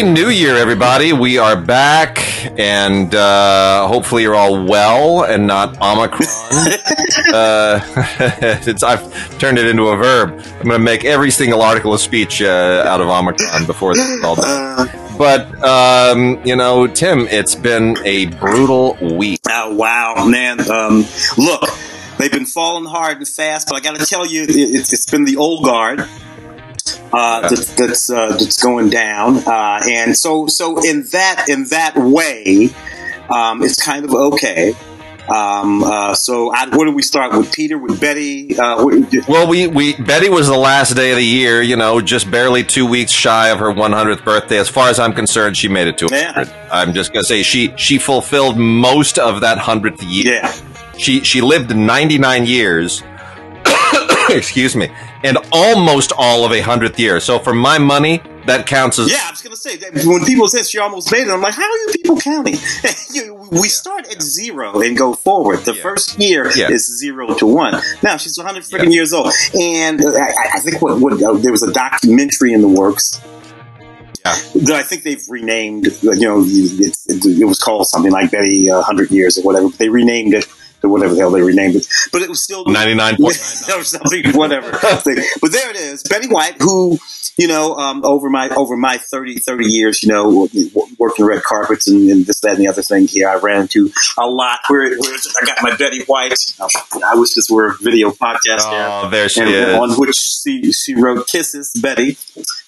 Happy New Year, everybody. We are back, and uh, hopefully you're all well and not Omicron. uh, it's, I've turned it into a verb. I'm going to make every single article of speech uh, out of Omicron before this is all done. But, um, you know, Tim, it's been a brutal week. Oh, wow, man. Um, look, they've been falling hard and fast, but I got to tell you, it, it's been the old guard uh, that's that's, uh, that's going down, uh, and so so in that in that way, um, it's kind of okay. Um, uh, so, I, where do we start with Peter with Betty? Uh, well, we, we Betty was the last day of the year. You know, just barely two weeks shy of her 100th birthday. As far as I'm concerned, she made it to 100. Yeah. I'm just gonna say she she fulfilled most of that hundredth year. Yeah. She she lived 99 years. excuse me, and almost all of a hundredth year. So for my money, that counts as yeah. I was gonna say when people say she almost made it, I'm like, how are you people counting? we start at zero and go forward. The yeah. first year yeah. is zero to one. Now she's 100 freaking yeah. years old, and I, I think what, what uh, there was a documentary in the works. Yeah. That I think they've renamed. You know, it, it, it was called something like Betty uh, 100 Years or whatever. But they renamed it whatever the hell they renamed it. But it was still 99 or something, whatever. but there it is. Betty White, who, you know, um, over my, over my 30, 30 years, you know, working red carpets and, and, this, that, and the other thing here, I ran into a lot where, where I got my Betty White. I wish this were a video podcast oh, there she and, is. On which she, she wrote Kisses, Betty,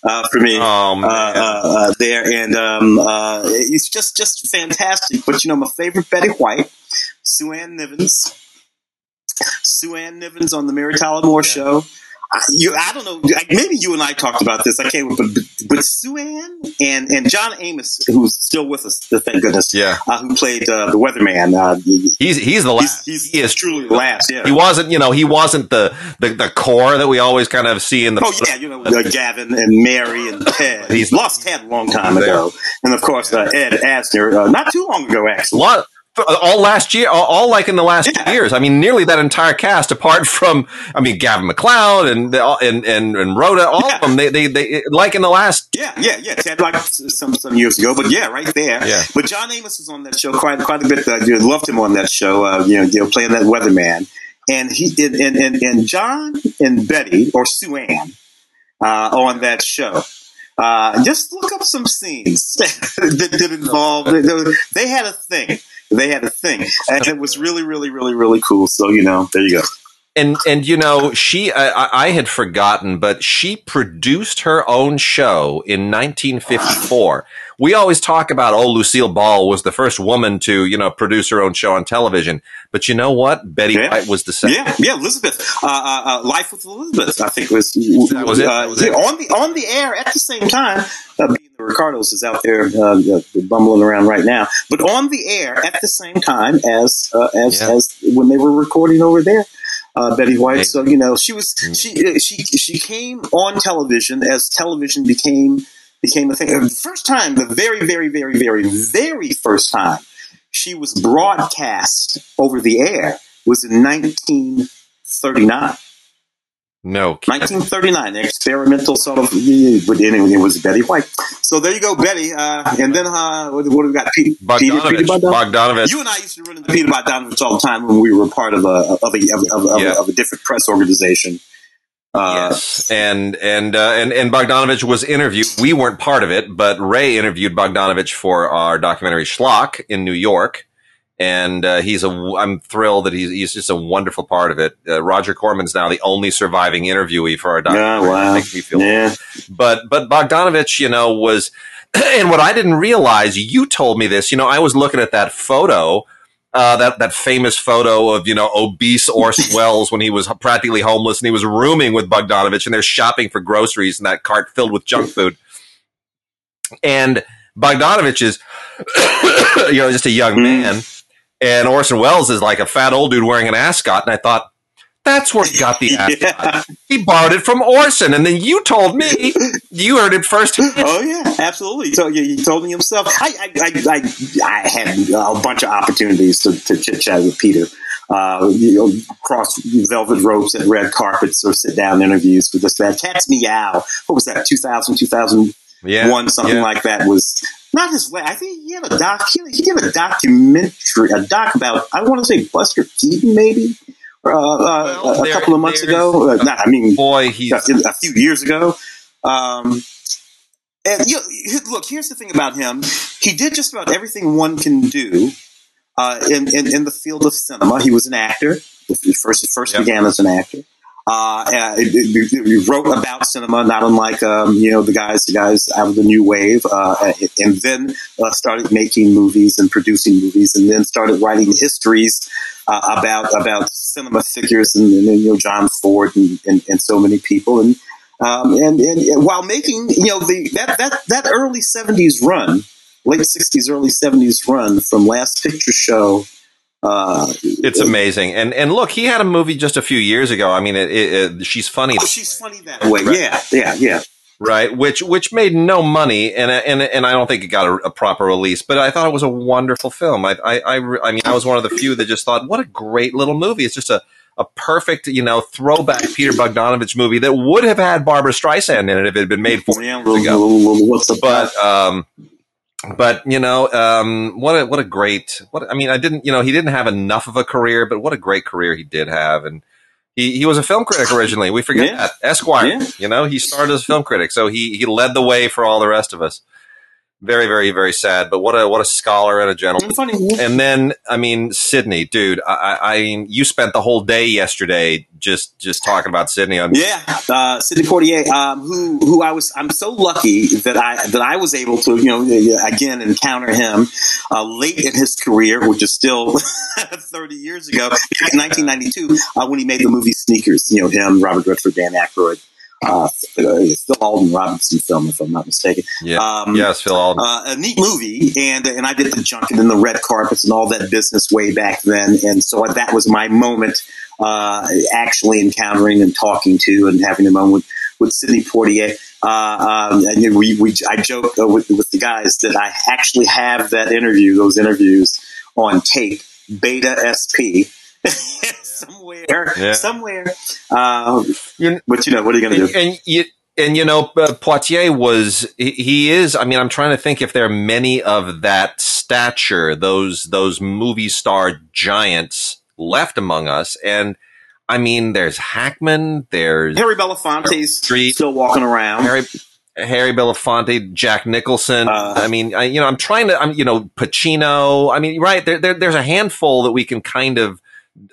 uh, for me. Oh, man. Uh, uh, there. And, um, uh, it's just, just fantastic. But, you know, my favorite Betty White Sue Ann Nivens. Sue Ann Nivens on the Mary Tyler Moore show. I, you, I don't know. Maybe you and I talked about this. I can't. But, but, but Sue Ann and and John Amos, who's still with us, thank goodness. Yeah. Uh, who played uh, the weatherman? Uh, he's he's the last. He's, he's, he is truly the last. Yeah. He wasn't. You know, he wasn't the the, the core that we always kind of see in the. Oh yeah, you know, uh, Gavin and Mary and Ted. He's lost Ted a long time ago, and of course uh, Ed Asner, uh, not too long ago actually. A lot all last year, all, all, like in the last yeah. two years. I mean, nearly that entire cast, apart from, I mean, Gavin MacLeod and and and, and Rhoda, all yeah. of them, they, they they like in the last. Yeah, yeah, yeah. Ted like some some years ago, but yeah, right there. Yeah. But John Amos was on that show quite quite a bit. Uh, you loved him on that show. Uh, you know, you know, playing that weatherman, and he did, and and, and John and Betty or Sue Ann uh, on that show. Uh, just look up some scenes that, that involved. They had a thing they had a thing, and it was really, really, really, really cool. So you know, there you go. And and you know, she I, I had forgotten, but she produced her own show in 1954. we always talk about oh, Lucille Ball was the first woman to you know produce her own show on television. But you know what? Betty yeah. White was the second. Yeah, yeah, Elizabeth. Uh, uh, uh Life with Elizabeth, I think was that was it. That was it. on the on the air at the same time. Uh, the Ricardos is out there uh, bumbling around right now, but on the air at the same time as uh, as yeah. as when they were recording over there. Uh, Betty White. So you know, she was mm. she uh, she she came on television as television became became a thing. The first time, the very very very very very first time she was broadcast over the air was in 1939. No, 1939, experimental sort of, but anyway, it was Betty White. So there you go, Betty. Uh, and then uh, what, what do we got? Peter, Bogdanovich. Peter, Peter Bogdanovich. You and I used to run into Peter Bogdanovich all the time when we were part of a of a, of, of, yeah. of a different press organization. Uh, yes, and and uh, and and Bogdanovich was interviewed. We weren't part of it, but Ray interviewed Bogdanovich for our documentary Schlock in New York and uh, he's a. I'm thrilled that he's he's just a wonderful part of it. Uh, Roger Corman's now the only surviving interviewee for our documentary. Yeah, wow. makes me feel. Yeah. But but Bogdanovich, you know, was and what I didn't realize. You told me this. You know, I was looking at that photo. Uh, that that famous photo of you know obese Orson Welles when he was practically homeless and he was rooming with Bogdanovich and they're shopping for groceries in that cart filled with junk food. And Bogdanovich is, you know, just a young mm. man and Orson Welles is like a fat old dude wearing an ascot. And I thought, that's where he got the ascot. yeah. He borrowed it from Orson. And then you told me you heard it first. Oh, yeah, absolutely. So told me himself. I, I, I, I, I had a bunch of opportunities to, to chit chat with Peter. Uh, you know, cross velvet ropes and red carpets or sit down interviews with this, that. Cat's Meow. What was that, 2000, 2000? yeah, something yeah. like that was not his way. I think he had a doc. He, he did a documentary, a doc about I want to say Buster Keaton, maybe. Uh, uh, well, a couple of months ago. Uh, not, I mean, boy, he's a, few years ago. Um, and you know, look, here's the thing about him. He did just about everything one can do uh, in, in, in the field of cinema. He was an actor. He first first yep. began as an actor. Uh, wrote about cinema, not unlike um, you know the guys, the guys out of the new wave, uh, and then uh, started making movies and producing movies, and then started writing histories uh, about about cinema figures and, and, you know John Ford and, and, and so many people, and, um, and and while making you know the that that that early '70s run, late '60s, early '70s run from Last Picture Show uh, it's amazing, and and look, he had a movie just a few years ago. I mean, it, it, it, she's funny. Oh, she's funny that way. Right. Yeah, yeah, yeah. Right, which which made no money, and and and I don't think it got a, a proper release. But I thought it was a wonderful film. I, I I I mean, I was one of the few that just thought, what a great little movie. It's just a a perfect, you know, throwback Peter Bogdanovich movie that would have had Barbra Streisand in it if it had been made four years ago. What's the but um, but you know, um, what a what a great what I mean, I didn't you know he didn't have enough of a career, but what a great career he did have, and he he was a film critic originally. We forget yeah. that Esquire. Yeah. You know, he started as a film critic, so he he led the way for all the rest of us very, very, very sad. But what a what a scholar and a gentleman. Funny. And then, I mean, Sidney, dude. I, I mean, you spent the whole day yesterday just just talking about Sidney. On yeah, uh, Sidney Poitier, um, who who I was. I'm so lucky that I that I was able to, you know, again encounter him uh, late in his career, which is still 30 years ago, 1992, uh, when he made the movie Sneakers. You know, him, Robert Redford, Dan Aykroyd uh, Phil Alden Robinson film, if I'm not mistaken. Yeah, um, yes, Phil Alden. Uh, a neat movie, and and I did the junket and the red carpets and all that business way back then, and so that was my moment, uh, actually encountering and talking to and having a moment with Sidney Poitier. Uh, um, and we, we, I joked uh, with, with the guys that I actually have that interview, those interviews on tape, Beta SP. somewhere, yeah. somewhere. Uh, you, but you know, what are you going to do? And you, and you know, uh, Poitier was he is. I mean, I'm trying to think if there are many of that stature, those those movie star giants left among us, and. I mean, there's Hackman, there's Harry Belafonte's Street, still walking around. Harry, Harry Belafonte, Jack Nicholson. Uh, I mean, I, you know, I'm trying to, I'm, you know, Pacino. I mean, right there, there, there's a handful that we can kind of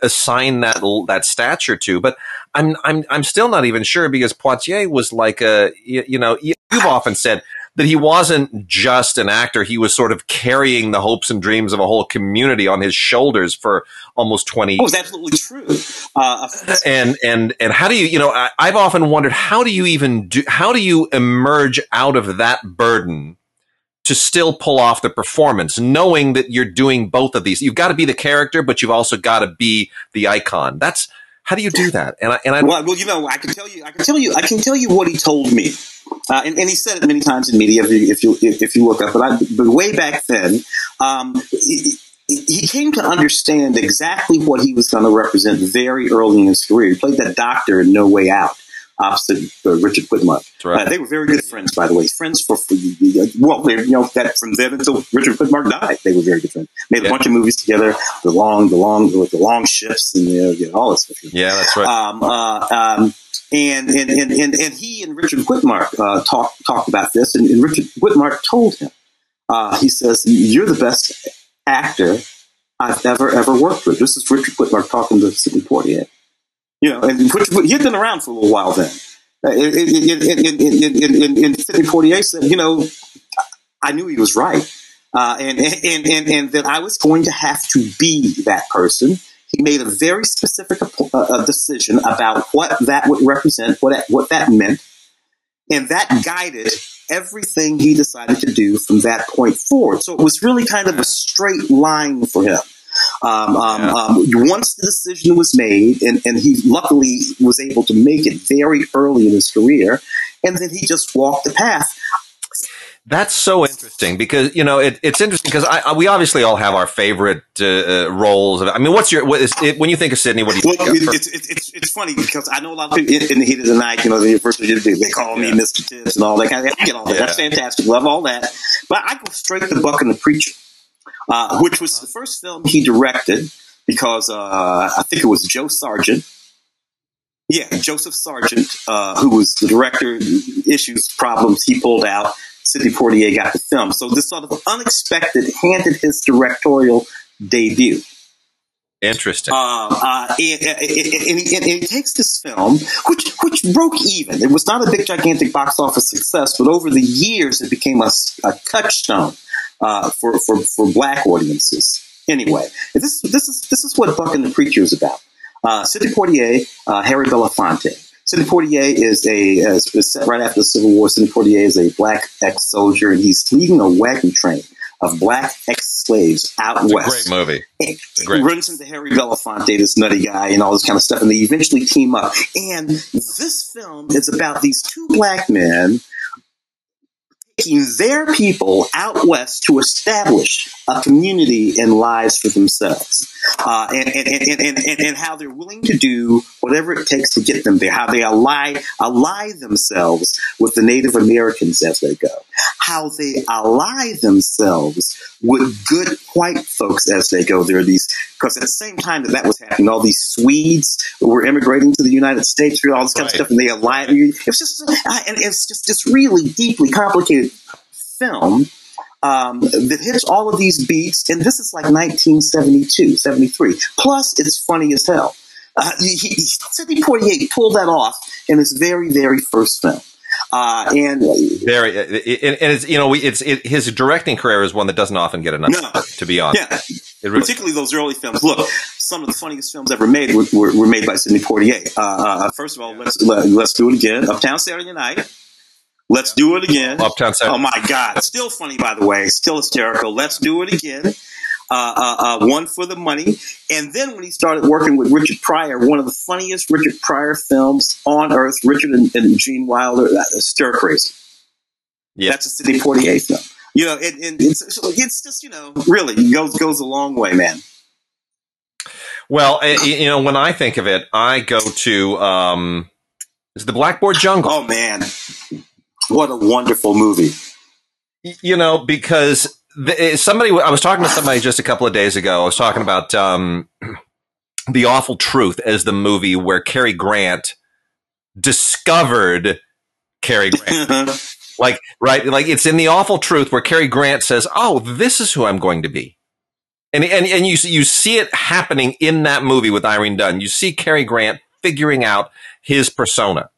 assign that that stature to. But I'm I'm I'm still not even sure because Poitier was like a you, you know you've often said that he wasn't just an actor; he was sort of carrying the hopes and dreams of a whole community on his shoulders for almost twenty. Oh, it's absolutely true. Uh, and and and how do you you know I, I've often wondered how do you even do how do you emerge out of that burden? To still pull off the performance, knowing that you're doing both of these. You've got to be the character, but you've also got to be the icon. That's how do you do that? And I, and I well, well, you know, I can tell you, I can tell you, I can tell you what he told me, uh, and, and, he said it many times in media if you if you, if you look up. But, I, but way back then, um, he, he came to understand exactly what he was going to represent very early in his career. He played that doctor in No Way Out opposite uh, Richard Widmark. Right. Uh, they were very good friends, by the way. Friends for, for well, you know, that from then until Richard Widmark died, they were very good friends. Made a bunch of movies together. The long, the long, the Long Ships, and you know, all this stuff. Yeah, that's right. Um, uh, um, and, and, and, and, and he and Richard Widmark uh, talked talked about this, and, and Richard Widmark told him, uh, he says, "You're the best actor I've ever ever worked with." This is Richard Widmark talking to Sidney Poitier. You know, and he had been around for a little while then. In, Sidney Poitier said, you know, I knew he was right. Uh, and, and, and, and that I was going to have to be that person. He made a very specific uh, decision about what that would represent, what, what that meant. And that guided everything he decided to do from that point forward. So it was really kind of a straight line for him. Um, um, um, once the decision was made, and, and he luckily was able to make it very early in his career, and then he just walked the path. That's so interesting because you know it, it's interesting because I, I, we obviously all have our favorite uh, uh roles. I mean, what's your what is it, when you think of Sidney? What do you well, think? It's, it's, it's, it's funny because I know a lot of people in, the heat of the night. You know, the first they call yeah. me Mister Tibbs and all that kind of. I get all that. Yeah. That's fantastic. Love all that. But I go straight to Buck and the Preacher, uh, which was the first film he directed because uh, I think it was Joe Sargent. Yeah, Joseph Sargent, uh, who was the director, issues, problems he pulled out. Sidney Poitier got the film. So this sort of unexpected handed his directorial debut. Interesting. Uh, uh, and, and, and, and, takes this film, which which broke even. It was not a big, gigantic box office success, but over the years, it became a, a touchstone uh, for, for for black audiences. Anyway, this this is this is what Buck and the Preacher is about. Uh, Sidney Poitier, uh, Harry Belafonte. Sidney Poitier is a is set right after the Civil War. Sidney Poitier is a black ex-soldier, and he's leading a wagon train of black ex-slaves out it's west. great movie. Great. He runs into Harry Belafonte, this nutty guy, and all this kind of stuff, and they eventually team up. And this film is about these two black men taking their people out west to establish a community and lives for themselves. Uh, and, and, and, and, and, how they're willing to do whatever it takes to get them there, how they ally, ally themselves with the Native Americans as they go, how they ally themselves with good white folks as they go. There are these, because at the same time that that was happening, all these Swedes were immigrating to the United States through all this kind right. of stuff, and they allied. It was just, and it's just this really deeply complicated film um, that hits all of these beats, and this is like 1972, 73. Plus, it's funny as hell. Uh, he, he, Sidney Poitier pulled that off in his very, very first film. Uh, and very, uh, and it's you know, it's it, his directing career is one that doesn't often get enough. No, to be honest, yeah, really particularly those early films. Look, some of the funniest films ever made were, were, were made by Sidney Poitier. Uh, uh, first of all, let's let, us let us do it again. Uptown Saturday Night. Let's do it again. Uptown Saturday. Oh my God! Still funny, by the way. Still hysterical. Let's do it again. Uh, uh, uh, one for the money. And then when he started working with Richard Pryor, one of the funniest Richard Pryor films on earth, Richard and, and Gene Wilder, Stir Crazy. Yeah. That's a Sidney Poitier film. You know, it, it, it's, it's just, you know, really goes, goes a long way, man. Well, eh, you know, when I think of it, I go to, um, is the Blackboard Jungle. Oh man. What a wonderful movie. You know, because the, eh, somebody, I was talking to somebody just a couple of days ago. I was talking about um, The Awful Truth as the movie where Cary Grant discovered Cary Grant. like, right? Like, it's in The Awful Truth where Cary Grant says, Oh, this is who I'm going to be. And, and, and you, you see it happening in that movie with Irene Dunne. You see Cary Grant figuring out his persona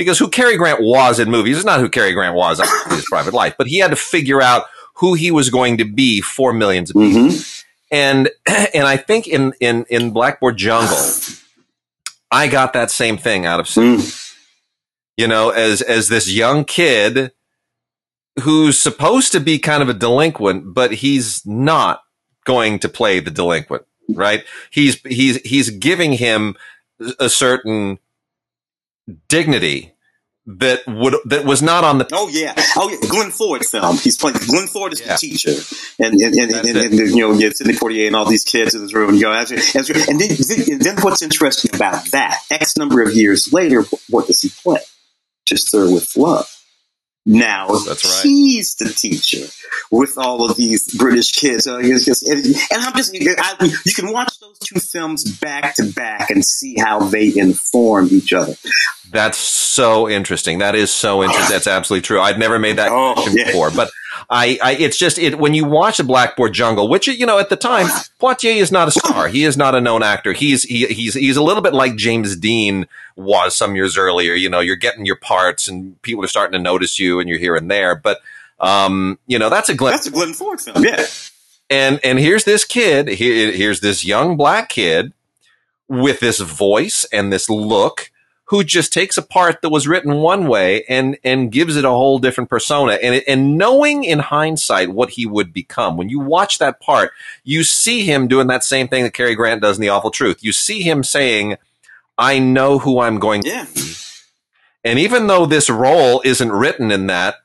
because who Cary Grant was in movies is not who Cary Grant was in his private life, but he had to figure out who he was going to be for millions of people. Mm-hmm. And and I think in in in Blackboard Jungle, I got that same thing out of mm. You know, as as this young kid who's supposed to be kind of a delinquent, but he's not going to play the delinquent, right? He's he's he's giving him a certain dignity that would that was not on the. Oh yeah, oh yeah, Glenn Ford film. He's playing Glenn Ford is yeah. the teacher, and and and, and, and, and, you know, yeah, Sidney Poitier and all these kids in this room. You know, as, as, and then then what's interesting about that? X number of years later, what does he play? To Sir with Love. Now That's right. he's the teacher with all of these British kids. Uh, just, and, I'm just, I, you can watch those two films back to back and see how they inform each other. That's so interesting. That is so interesting. That's absolutely true. I'd never made that oh, connection yeah. before, but I, I, it's just it when you watch a Blackboard Jungle, which you know at the time Poitier is not a star. He is not a known actor. He's he, he's he's a little bit like James Dean was some years earlier. You know, you're getting your parts, and people are starting to notice you, and you're here and there. But um, you know, that's a Glenn. That's a Glenn Ford film. Yeah. And and here's this kid. Here, here's this young black kid with this voice and this look who just takes a part that was written one way and and gives it a whole different persona. And and knowing in hindsight what he would become when you watch that part you see him doing that same thing that Cary Grant does in the awful truth. You see him saying I know who I'm going yeah. to be and even though this role isn't written in that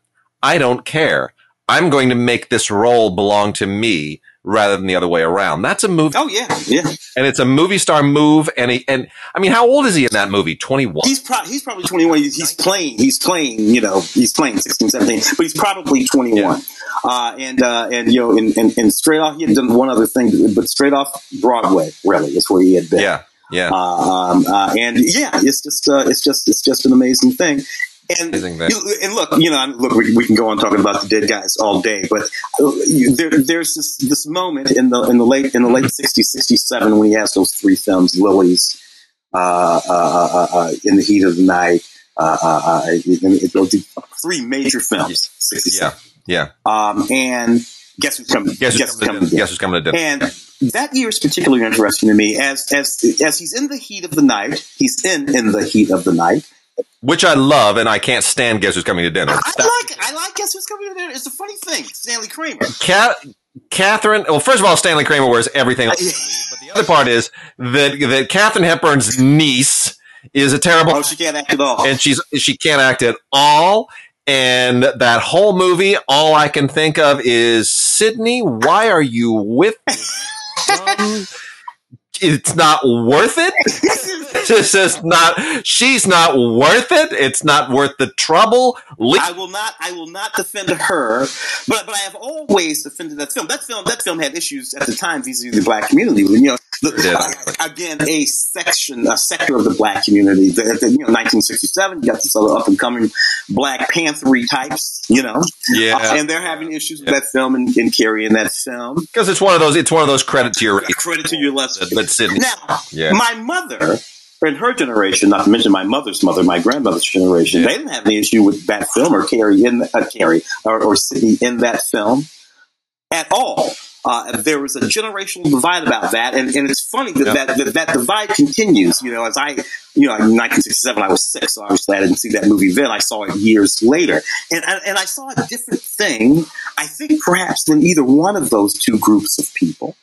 I don't care. I'm going to make this role belong to me rather than the other way around. That's a movie. Oh yeah, yeah. And it's a movie star move. And he, and I mean, how old is he in that movie? 21. He's, pro- he's probably 21. He's, he's, playing, he's playing, you know, he's playing 16, 17, but he's probably 21. Yeah. Uh, and, uh, and, you know, and, and, and, straight off, he had done one other thing, but straight off Broadway, really, is where he had been. Yeah. Yeah. Uh, um, uh, and yeah, it's just, uh, it's just, it's just an amazing thing. And, and look, you know, look, we, we, can go on talking about the dead guys all day, but uh, there, there's this, this moment in the in the late in the late '60s, '67 when he has those three films, Lilies, uh, uh, uh, uh in the heat of the night, three major films, yeah, yeah, um, and guess who's coming? Guess who's, coming, coming, to Guess who's coming to dinner? And yeah. that year is particularly interesting to me as as as he's in the heat of the night. He's in in the heat of the night which I love, and I can't stand. Guess who's coming to dinner? I like I like Guess who's coming to dinner. It's a funny thing. Stanley Kramer. Cat. Katharine, well, first of all, Stanley Kramer wears everything, but the other part is that that Katharine Hepburn's niece is a terrible. Oh, she can't act at all, and she's she can't act at all. And that whole movie, all I can think of is Sidney. Why are you with? it's not worth it. it's just not. She's not worth it. It's not worth the trouble. Le- I will not. I will not defend her. But but I have always defended that film. That film. That film had issues at the time vis-a-vis the black community. You know, the, again, a section, a sector of the black community. The, the, you know, 1967. You got this other up and coming Black Panthery types. You know, yeah, uh, and they're having issues yeah. with that film and, and carrying that film because it's one of those. It's one of those credit to your credit to your lesson. But Sidney, now, yeah. my mother in her generation, not to mention my mother's mother, my grandmother's generation, yeah. they didn't have any issue with that film or Carrie in uh, Carrie or, or Sidney in that film at all. Uh, there was a generational divide about that, and, and it's funny that, yeah. that, that, that divide continues. You know, as I, you know, in 1967 I was six, so obviously I didn't see that movie then. I saw it years later, and and I saw a different thing. I think perhaps than either one of those two groups of people.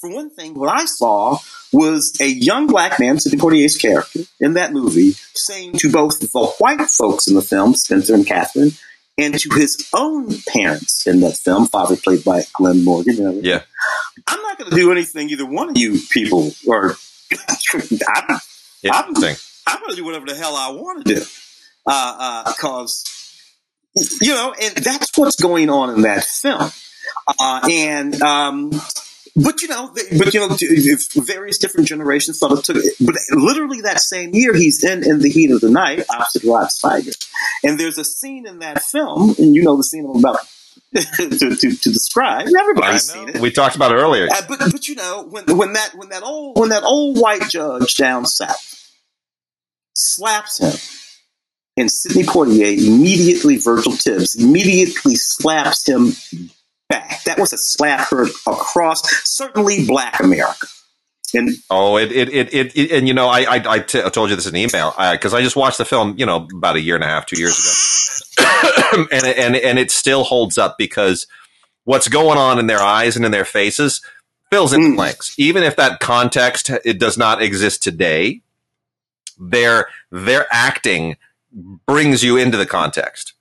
For one thing, what I saw was a young black man, Sidney Poitier's character in that movie, saying to both the white folks in the film, Spencer and Katharine, and to his own parents in that film, father played by Glenn Morgan. You know, yeah, I'm not going to do anything either one of you people or I'm, I'm, I'm going to do whatever the hell I want to do, because uh, uh, you know, and that's what's going on in that film. Uh, and um, but you know, but you know, various different generations thought it took. But literally that same year, he's in in the heat of the night opposite Rod Steiger, and there's a scene in that film, and you know the scene I'm about to, to, to, describe. Everybody's seen it. We talked about it earlier. Uh, but but you know when when that when that old when that old white judge down south slaps him, and Sidney Poitier immediately Virgil Tibbs immediately slaps him back. That was a slap across certainly Black America. And oh, it it, it it, it and you know I I, I, t- I told you this in email because I, I just watched the film you know about a year and a half two years ago, and and and it still holds up because what's going on in their eyes and in their faces fills in mm. blanks. Even if that context it does not exist today, their their acting brings you into the context.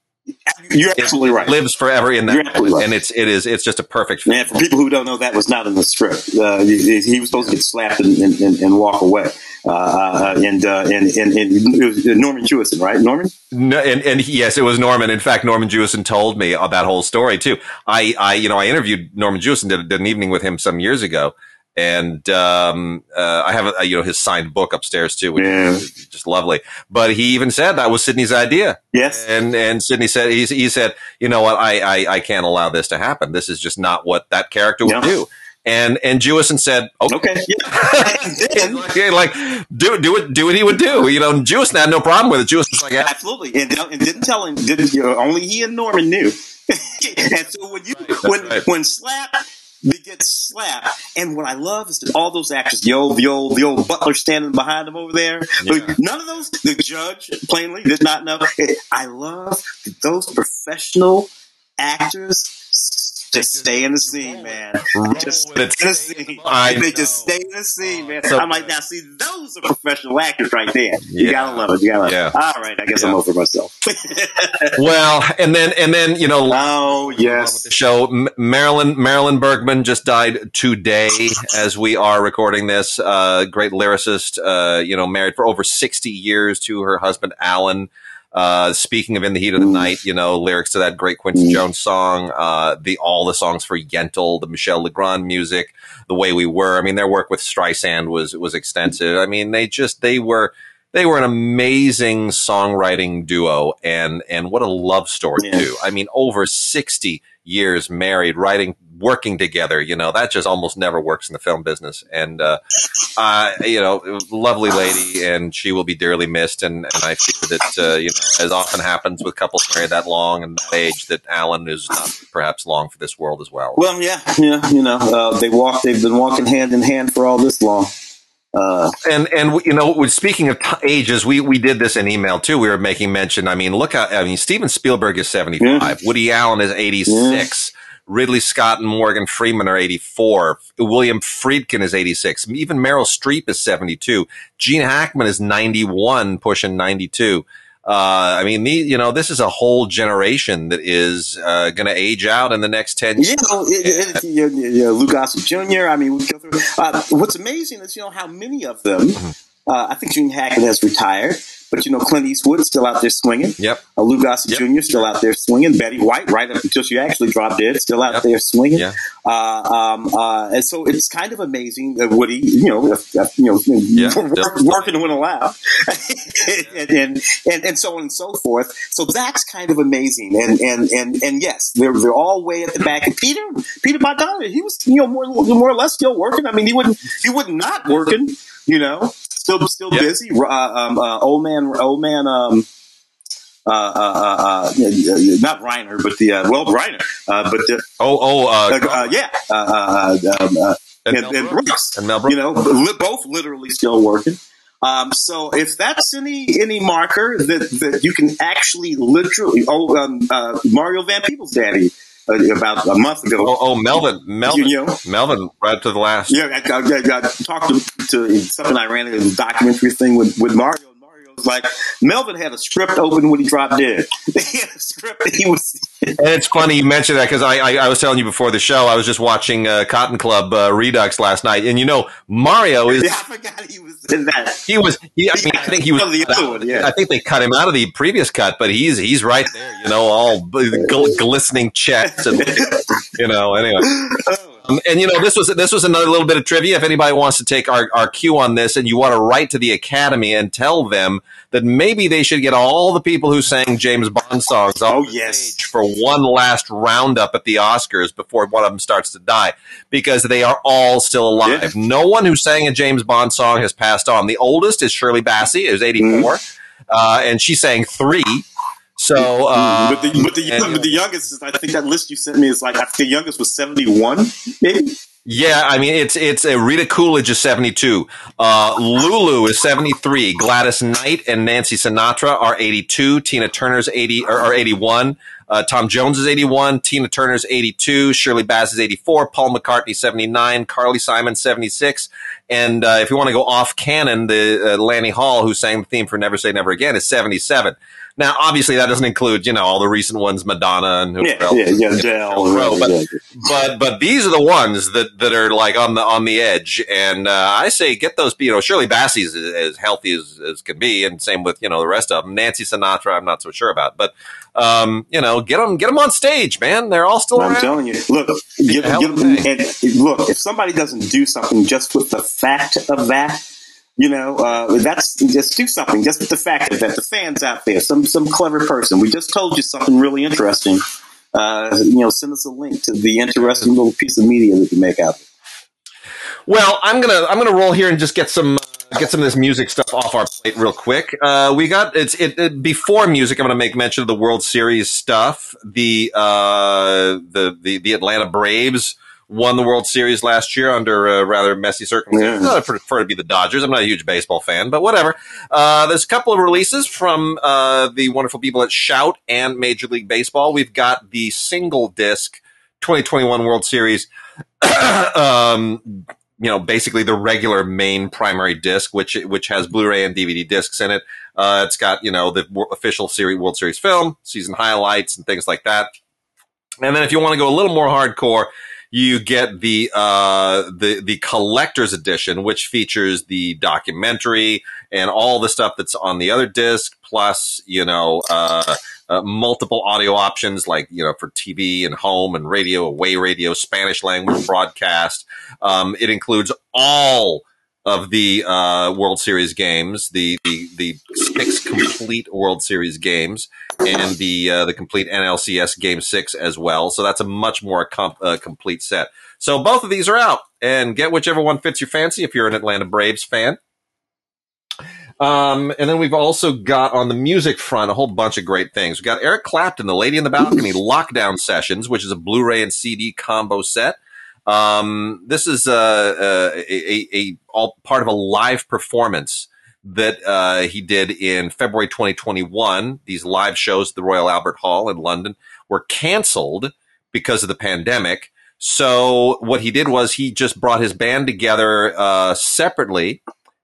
You're absolutely right. Lives forever in that, right. and it's it is it's just a perfect. Man, for people who don't know, that was not in the script. Uh, he, he, was supposed to get slapped and, and, and walk away. Uh, uh, and, uh, and, and and it was Norman Jewison, right? Norman. No, and, and yes, it was Norman. In fact, Norman Jewison told me that whole story too. I, I you know I interviewed Norman Jewison did, did an evening with him some years ago, and um, uh, I have a, you know his signed book upstairs too, which yeah. is just lovely. But he even said that was Sidney's idea. Yes, and and Sidney said he, he said, you know what, I, I I can't allow this to happen. This is just not what that character would do. And and Jewison said, okay, okay. Yeah. like, like do do it do what he would do. You know, Jewison had no problem with it. Jewison was like, absolutely, and, and didn't tell him. Didn't, you know, only he and Norman knew. and so when you right, when right. when Slap they get slapped. And what I love is that all those actors, the old, the old, the old butler standing behind them over there. Yeah. None of those, the judge plainly did not know. I love those professional actors just stay in the scene, man. Just stay in the scene. I they just stay in the scene, man. So, I'm like, now see, those are professional actors right there. You yeah. gotta love it. You gotta love yeah. it. All right, I guess yeah. I'm over myself. well, and then and then you know, oh yes, the show Marilyn Marilyn Bergman just died today as we are recording this. Uh, great lyricist, uh, you know, married for over 60 years to her husband Alan. Uh, speaking of "In the Heat of the Night," you know, lyrics to that great Quincy Jones song, uh, the all the songs for Yentl, the Michel Legrand music, "The Way We Were." I mean, their work with Streisand was was extensive. I mean, they just they were they were an amazing songwriting duo, and and what a love story yeah. too. I mean, over sixty years married, writing, working together. You know, that just almost never works in the film business. And, uh, uh, you know, lovely lady, and she will be dearly missed. And, and I feel that, uh, you know, as often happens with couples married that long and that age, that Alan is not perhaps long for this world as well. Well, yeah, yeah, you know, uh, they walk, they've been walking hand in hand for all this long. Uh, and and you know, speaking of t- ages, we we did this in email too. We were making mention. I mean, look how I mean, Steven Spielberg is seventy five. Yeah. Woody Allen is eighty six. Yeah. Ridley Scott and Morgan Freeman are 84. William Friedkin is 86. Even Meryl Streep is 72. Gene Hackman is 91, pushing 92. Uh, I mean, the, you know, this is a whole generation that is uh, going to age out in the next 10 years. You know, it, it, you know, you know, Lou Gossett Jr., I mean, uh, what's amazing is, you know, how many of them. Uh, I think Gene Hackman has retired. But you know, Clint Eastwood still out there swinging. Yep. Uh, Lou Gossett yep. Jr. still out there swinging. Betty White, right up until she actually dropped dead, still out yep. there swinging. Yeah. Uh, um, uh, and so it's kind of amazing that Woody, you know, you know, yeah, working when allowed, and, and, and and so on and so forth. So that's kind of amazing. And and and and yes, they're they're all way at the back. And Peter Peter Bogdanovich, he was you know more more or less still working. I mean, he wouldn't he would not working. You know, still still yep. busy. Uh, um, uh, old man, old man. Um, uh, uh, uh, uh not Reiner, but the well Reiner, but the, oh oh yeah, um, and, and, and, Brooks, and Mel Brooks, you know, both literally still working. Um, so if that's any any marker that, that you can actually literally, oh, um, Mario Van Peebles' daddy uh, Uh, about a month ago. Oh, oh Melvin, Melvin, you know? Melvin, right to the last. Yeah, I, I, I, I talked to, to, something I ran a documentary thing with, with Mario like Melvin had a script open when he dropped dead. he had a script. He was. and it's funny you mentioned that because I, I, I was telling you before the show I was just watching uh, Cotton Club uh, Redux last night, and you know Mario is. Yeah, I forgot he was in that. He was. He, I mean, I think he was. The other one, yeah. I think they cut him out of the previous cut, but he's he's right there. You know, all gl- glistening chest and you know. Anyway. Oh, um, and you know, this was this was another little bit of trivia. If anybody wants to take our, our cue on this, and you want to write to the Academy and tell them that maybe they should get all the people who sang James Bond songs oh yes for one last roundup at the Oscars before one of them starts to die, because they are all still alive. No one who sang a James Bond song has passed on. The oldest is Shirley Bassey, who's eighty four, mm-hmm. uh, and she sang three. So, uh, but, the, but, the, and, but the youngest, I think that list you sent me is like, I think the youngest was 71, maybe? Yeah, I mean it's it's uh, Rita Coolidge is seventy two, uh, Lulu is seventy three, Gladys Knight and Nancy Sinatra are eighty two, Tina Turner's eighty or, or eighty one, uh, Tom Jones is eighty one, Tina Turner's eighty two, Shirley Bassey's eighty four, Paul McCartney seventy nine, Carly Simon seventy six, and uh, if you want to go off canon, the uh, Lani Hall who sang the theme for Never Say Never Again is seventy seven. Now, obviously, that doesn't include you know all the recent ones, Madonna and who yeah, else, yeah, yeah, Adele, but, yeah. but but these are the ones that, that are like on the on the edge, and uh, I say get those. You know, Shirley Bassey's as, as healthy as, as can be, and same with you know the rest of them. Nancy Sinatra, I'm not so sure about, but um, you know, get them get them on stage, man. They're all still. I'm telling you, look, get, get them, and look. If somebody doesn't do something just with the fact of that you know, uh, that's just do something. Just with the fact that the fans out there, some some clever person, we just told you something really interesting. Uh, you know, send us a link to the interesting little piece of media that you make out there. Well, I'm gonna I'm gonna roll here and just get some uh, get some of this music stuff off our plate real quick. Uh, we got it's it, it, before music. I'm gonna make mention of the World Series stuff. The uh, the the the Atlanta Braves won the World Series last year under uh, rather messy circumstances. Yeah. I prefer to be the Dodgers. I'm not a huge baseball fan, but whatever. Uh, there's a couple of releases from uh, the wonderful people at Shout and Major League Baseball. We've got the single disc 2021 World Series. um, you know, basically the regular main primary disc, which which has Blu-ray and DVD discs in it. Uh, it's got you know the official series World Series film, season highlights, and things like that. And then if you want to go a little more hardcore, you get the uh, the the collector's edition, which features the documentary and all the stuff that's on the other disc, plus you know uh, uh, multiple audio options like you know for TV and home and radio, away radio, Spanish language broadcast. Um, it includes all of the uh, World Series games, the, the the six complete World Series games, and the uh, the complete NLCS Game Six as well. So that's a much more com- uh, complete set. So both of these are out, and get whichever one fits your fancy if you're an Atlanta Braves fan. Um, and then we've also got on the music front a whole bunch of great things. We've got Eric Clapton, The Lady in the Balcony Lockdown Sessions, which is a Blu-ray and CD combo set. Um, this is uh, a, a, a, all part of a live performance that uh, he did in February 2021. These live shows at the Royal Albert Hall in London were canceled because of the pandemic. So what he did was he just brought his band together uh, separately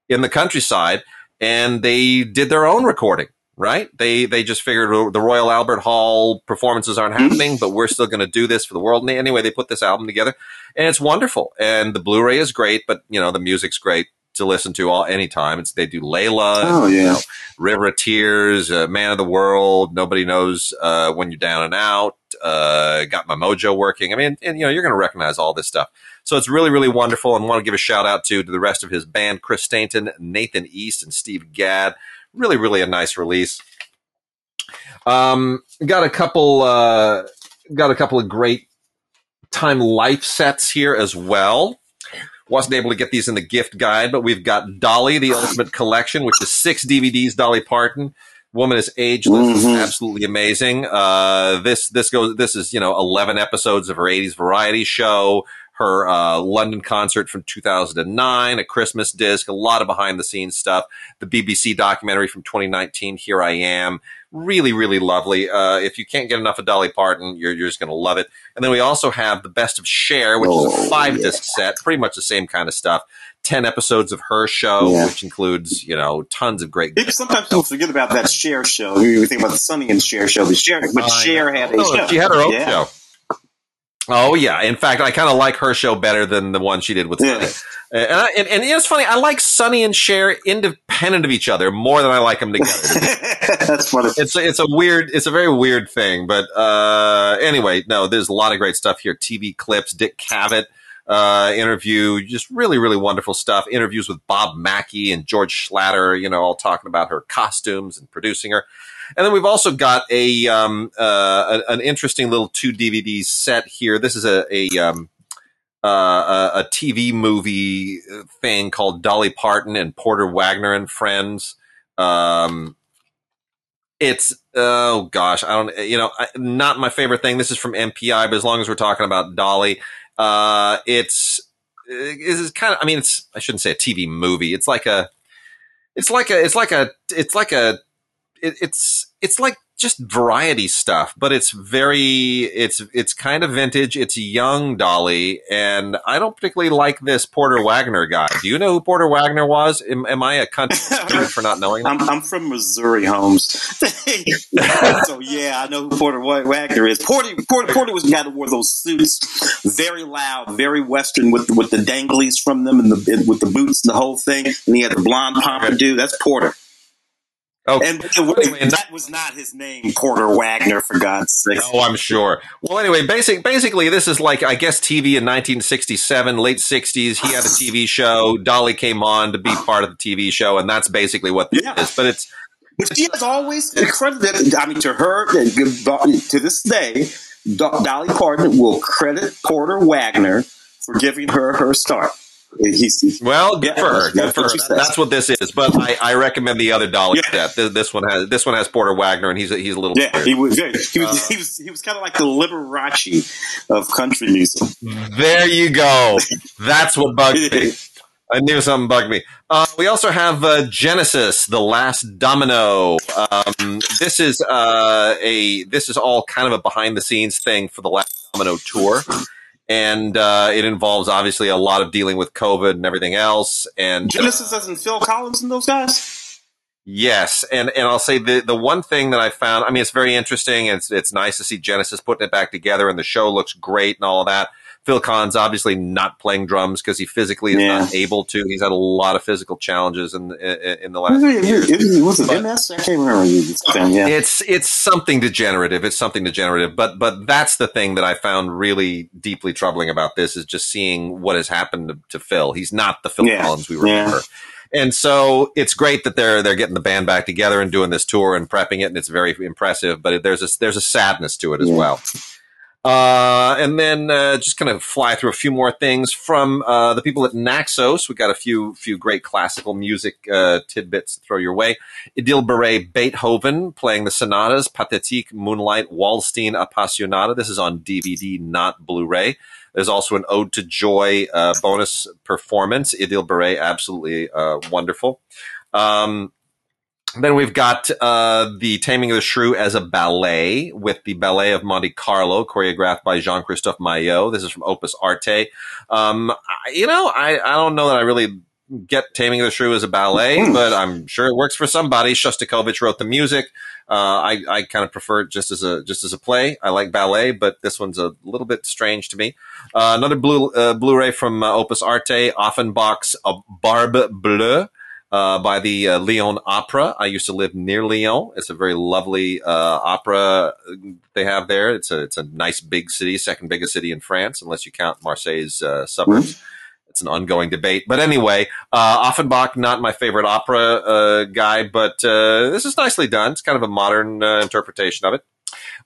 in the countryside, and they did their own recording right? They they just figured the Royal Albert Hall performances aren't mm-hmm. happening, but we're still going to do this for the world. And anyway, they put this album together, and it's wonderful. And the Blu-ray is great, but you know the music's great to listen to all anytime. It's they do Layla, oh yeah, you know, River of Tears, uh, Man of the World, Nobody Knows uh, When You're Down and Out, uh, Got My Mojo Working. I mean, and you know you're going to recognize all this stuff. So it's really, really wonderful. And want to give a shout out to, to the rest of his band, Chris Stainton, Nathan East, and Steve Gadd really, really a nice release. Um, got a couple, uh, got a couple of great time life sets here as well. Wasn't able to get these in the gift guide, but we've got Dolly, the Ultimate Collection, which is six DVDs. Dolly Parton, Woman is Ageless, mm-hmm. absolutely amazing. Uh, this this goes. This is you know eleven episodes of her '80s variety show her uh, London concert from 2009, a Christmas disc, a lot of behind the scenes stuff, the BBC documentary from 2019, Here I Am. Really, really lovely. Uh, if you can't get enough of Dolly Parton, you're, you're just going to love it. And then we also have the Best of Cher, which oh, is a five yeah. disc set, pretty much the same kind of stuff. 10 episodes of her show, yeah. which includes, you know, tons of great. People, sometimes people forget about that Cher show. We think about the Sonny and Cher show, but Cher, but Cher had a oh, show. She had her own yeah. show. Oh yeah. In fact, I kind of like her show better than the one she did with Sonny. Yeah. And, I, and, and it's funny. I like Sonny and Cher independent of each other more than I like them together. That's funny. It's a, it's a weird. It's a very weird thing. But uh, anyway, no. There's a lot of great stuff here. TV clips. Dick Cavett uh, interview. Just really, really wonderful stuff. Interviews with Bob Mackie and George Schlatter. You know, all talking about her costumes and producing her. And then we've also got a, um, uh, an interesting little two DVD set here. This is a, a, um, uh, a, TV movie thing called Dolly Parton and Porter Wagner and Friends. Um, it's oh gosh, I don't you know not my favorite thing. This is from MPI, but as long as we're talking about Dolly, uh, it's is kind of I mean it's I shouldn't say a TV movie. It's like a it's like a it's like a it's like a it, it's it's like just variety stuff, but it's very it's it's kind of vintage. It's young Dolly, and I don't particularly like this Porter Wagoner guy. Do you know who Porter Wagoner was? Am, am I a country for not knowing? I'm, I'm, from Missouri, Holmes. so yeah, I know who Porter Wagoner is. Porter Porter, Porter was the guy that wore those suits, very loud, very western, with with the danglies from them and the with the boots and the whole thing, and he had the blonde pompadour. That's Porter. Okay. And, and that was not his name, Porter Wagner, for God's sake. Oh, I'm sure. Well, anyway, basic, basically, this is like, I guess, TV in 1967, late 60s. He had a TV show. Dolly came on to be part of the TV show, and that's basically what this yeah. is. But it's. But she has always credited, I mean, to her, to this day, Dolly Parton will credit Porter Wagner for giving her her start. He's, he's, well, good yeah, for her. Good for her. That's what this is. But I, I recommend the other Dolly yeah. set. This, this, one has this one has Porter Wagner, and he's a, he's a little. Yeah, weird. he was. He was. Uh, he was. He was kind of like the Liberace of country music. There you go. That's what bugs me. I knew something bugged me. Uh, we also have uh, Genesis, the Last Domino. Um, this is uh, a this is all kind of a behind the scenes thing for the Last Domino tour, and uh, it involves obviously a lot of dealing with COVID and everything else. And Genesis doesn't Phil Collins and those guys. Yes, and and I'll say the the one thing that I found, I mean, it's very interesting. And it's it's nice to see Genesis putting it back together, and the show looks great and all of that. Phil Collins obviously not playing drums because he physically is yeah. not able to. He's had a lot of physical challenges in in, in the last it, years. It, was it MS? I can't remember. Yeah. It's it's something degenerative. It's something degenerative. But but that's the thing that I found really deeply troubling about this is just seeing what has happened to, to Phil. He's not the Phil yeah. Collins we remember. Yeah. And so it's great that they're they're getting the band back together and doing this tour and prepping it, and it's very impressive. But there's a there's a sadness to it as yeah. well. Uh, and then uh, just kind of fly through a few more things from uh, the people at Naxos. We got a few few great classical music uh, tidbits to throw your way. Idil Biret Beethoven playing the sonatas Pathétique, Moonlight, Waldstein, Appassionata. This is on DVD, not Blu-ray. There's also an Ode to Joy uh, bonus performance. Idil Biret, absolutely uh, wonderful. Um, then we've got uh, the Taming of the Shrew as a ballet with the Ballet of Monte Carlo, choreographed by Jean Christophe Maillot. This is from Opus Arte. Um, I, you know, I, I don't know that I really get Taming of the Shrew as a ballet, hmm. but I'm sure it works for somebody. Shostakovich wrote the music. Uh, I, I kind of prefer it just as a just as a play. I like ballet, but this one's a little bit strange to me. Uh, another blue uh, Blu-ray from uh, Opus Arte, Offenbach's A Barbe Bleue uh, by the uh, Lyon Opera. I used to live near Lyon. It's a very lovely uh, opera they have there. It's a it's a nice big city, second biggest city in France, unless you count Marseille's uh, suburbs. Mm-hmm. It's an ongoing debate, but anyway, uh, Offenbach not my favorite opera uh, guy, but this is nicely done. It's kind of a modern interpretation of it.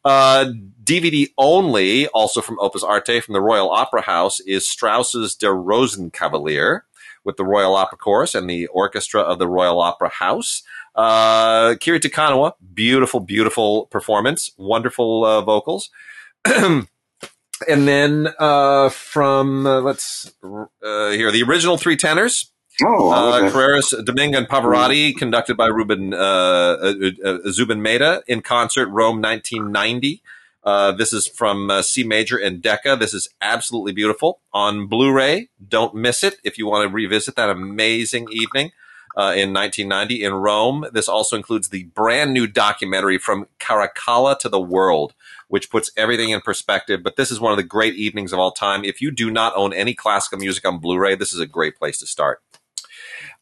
Uh, DVD only, also from Opus Arte from the Royal Opera House, is Strauss's Der Rosenkavalier with the Royal Opera Chorus and the orchestra of the Royal Opera House. Uh, Kiri Te Kanawa, beautiful, beautiful performance, wonderful uh, vocals. and then uh, from, uh, let's uh, here, the original three tenors. Oh, uh, Carreras, Domingo, and Pavarotti, mm-hmm. conducted by Ruben uh, uh, Zubin Mehta in concert, Rome, 1990. Uh, this is from uh, C Major and Decca. This is absolutely beautiful on Blu-ray. Don't miss it if you want to revisit that amazing evening uh, in 1990 in Rome. This also includes the brand new documentary from Caracalla to the World, which puts everything in perspective. But this is one of the great evenings of all time. If you do not own any classical music on Blu-ray, this is a great place to start.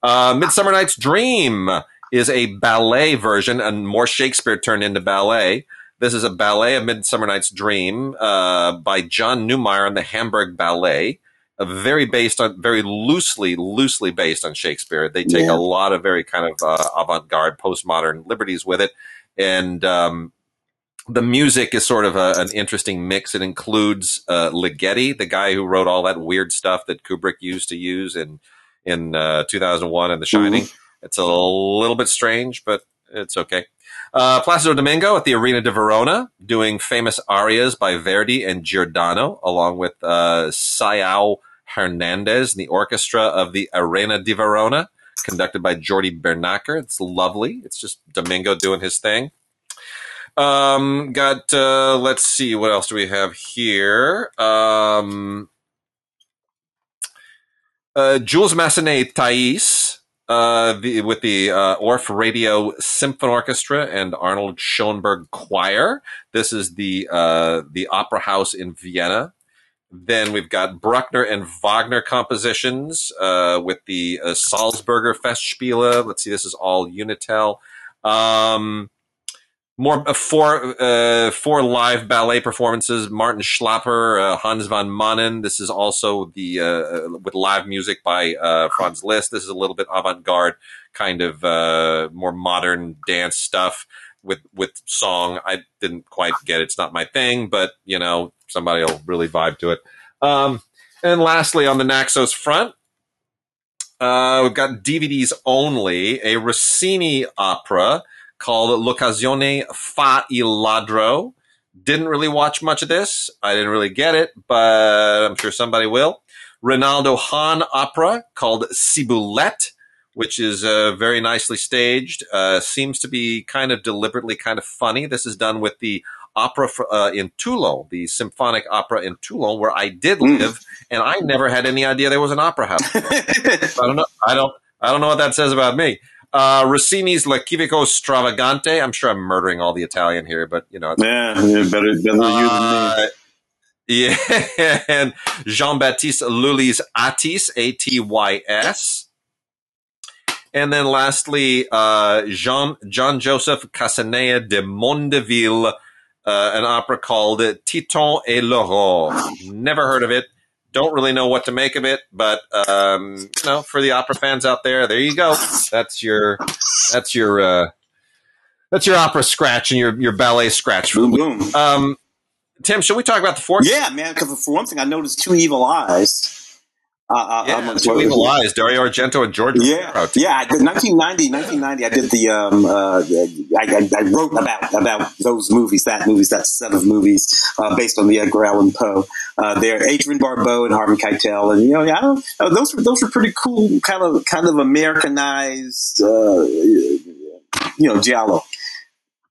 Uh, Midsummer Night's Dream is a ballet version and more Shakespeare turned into ballet. This is a ballet of Midsummer Night's Dream uh, by John Neumeier and the Hamburg Ballet. A very based on, very loosely, loosely based on Shakespeare. They take yeah. a lot of very kind of uh, avant-garde, postmodern liberties with it, and um, the music is sort of a, an interesting mix. It includes uh, Ligeti, the guy who wrote all that weird stuff that Kubrick used to use in in uh, 2001 and The Shining. Mm-hmm. It's a little bit strange, but it's okay. Uh, Placido Domingo at the Arena de Verona doing famous arias by Verdi and Giordano, along with uh, Saioa Hernandez and the orchestra of the Arena di Verona, conducted by Jordi Bernacher. It's lovely. It's just Domingo doing his thing. Um, got, uh, let's see, what else do we have here? Um, uh, Jules Massenet Thais uh, the, with the uh, ORF Radio Symphony Orchestra and Arnold Schoenberg Choir. This is the uh, the Opera House in Vienna. Then we've got Bruckner and Wagner compositions uh, with the uh, Salzburger Festspiele. Let's see, this is all Unitel. Um, more uh, four uh, four live ballet performances. Martin Schläpfer, uh, Hans van Manen. This is also the uh, uh with live music by uh, Franz Liszt. This is a little bit avant garde, kind of more modern dance stuff with with song. I didn't quite get it. It's not my thing, but you know somebody will really vibe to it. Um, and lastly, on the Naxos front, we've got DVDs only. A Rossini opera called L'Occasione fa il ladro. Didn't really watch much of this. I didn't really get it, but I'm sure somebody will. Reynaldo Hahn opera called Ciboulette, which is uh, very nicely staged. Uh, seems to be kind of deliberately kind of funny. This is done with the opera for, uh, in Toulon, the symphonic opera in Toulon, where I did hmm. live, mm. and I never had any idea there was an opera house. I don't know. I don't. I don't know what that says about me. Uh, Rossini's L'Equivoco Stravagante. I'm sure I'm murdering all the Italian here, but you know. Yeah, yeah better, better you than me. Uh, yeah, and Jean Baptiste Lully's Atys, A T Y S. And then lastly, uh, Jean John Joseph Casanea de Mondeville, uh, an opera called Titon et l'Aurore. Never heard of it. Don't really know what to make of it, but um, you know, for the opera fans out there, there you go. That's your that's your uh, that's your opera scratch and your your ballet scratch. Boom boom. Um, Tim, should we talk about the fourth? Yeah, man. Because for one thing, I noticed two evil eyes. Uh, uh yeah, Two Evil Eyes, Dario Argento and George. Yeah, Romero. yeah. 1990, 1990. I did the. Um, uh, I, I, wrote about about those movies, that movies, that set of movies uh, based on the Edgar Allan Poe. Uh, there, Adrienne Barbeau and Harvey Keitel, and you know, yeah, uh, those were those were pretty cool, kind of kind of Americanized, uh, you know, giallo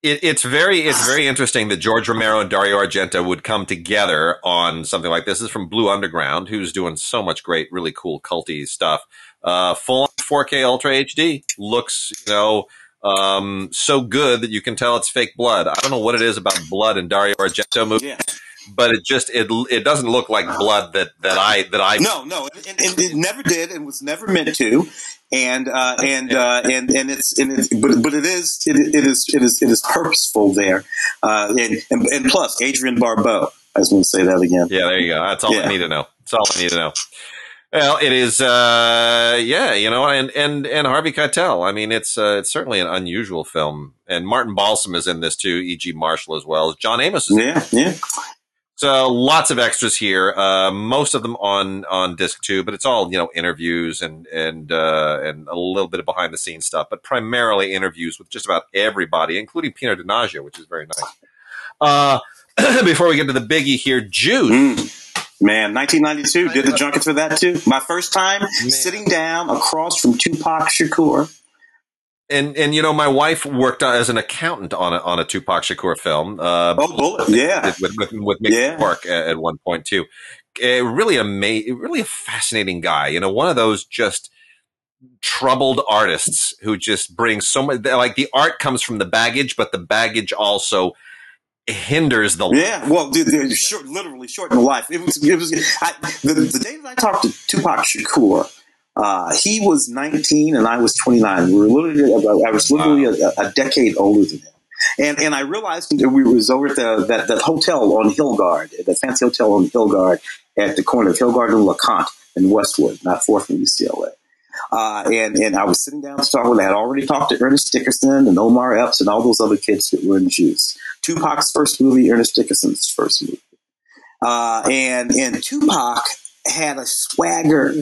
it, it's very it's very interesting that George Romero and Dario Argento would come together on something like this. this is from Blue Underground, who's doing so much great, really cool, culty stuff. Uh, full 4K Ultra HD looks, you know, um, so good that you can tell it's fake blood. I don't know what it is about blood in Dario Argento movies. Yeah but it just it it doesn't look like blood that that I that I no no and, and it never did and was never meant to and uh, and uh, and and it's, and it's but but it is it, it is it is it is purposeful there uh, and, and, and plus Adrienne Barbeau I was going to say that again yeah there you go that's all yeah. I need to know that's all I need to know well, it is, uh, yeah, you know, and and and Harvey Keitel. I mean, it's uh, it's certainly an unusual film, and Martin Balsam is in this too. E.G. Marshall as well as John Amos. Is yeah, yeah. So lots of extras here. Uh, most of them on on disc two, but it's all you know interviews and and uh, and a little bit of behind the scenes stuff, but primarily interviews with just about everybody, including Pino Donaggio, which is very nice. Uh, before we get to the biggie here, Juice. Mm. Man, 1992 did the junkets for that too. My first time Man. sitting down across from Tupac Shakur and and you know, my wife worked as an accountant on a on a Tupac Shakur film. Uh, oh, Bullet, yeah, with with, with Mickey yeah. Park at, at, one point too. A really amazing, really a fascinating guy. You know, one of those just troubled artists who just brings so much. Like the art comes from the baggage, but the baggage also hinders the yeah well dude, short, literally shorten the life it was it was I, the, the day that i talked to tupac shakur uh, he was 19 and I was 29. We were literally, I was literally a, a decade older than him. And and I realized that we was over at the, that, that hotel on Hilgard, the fancy hotel on Hilgard at the corner of Hilgard and LeConte in Westwood, not far from UCLA. Uh, and and I was sitting down to talk with. I had already talked to Ernest Dickerson and Omar Epps and all those other kids that were in Juice. Tupac's first movie, Ernest Dickerson's first movie, uh, and and Tupac had a swagger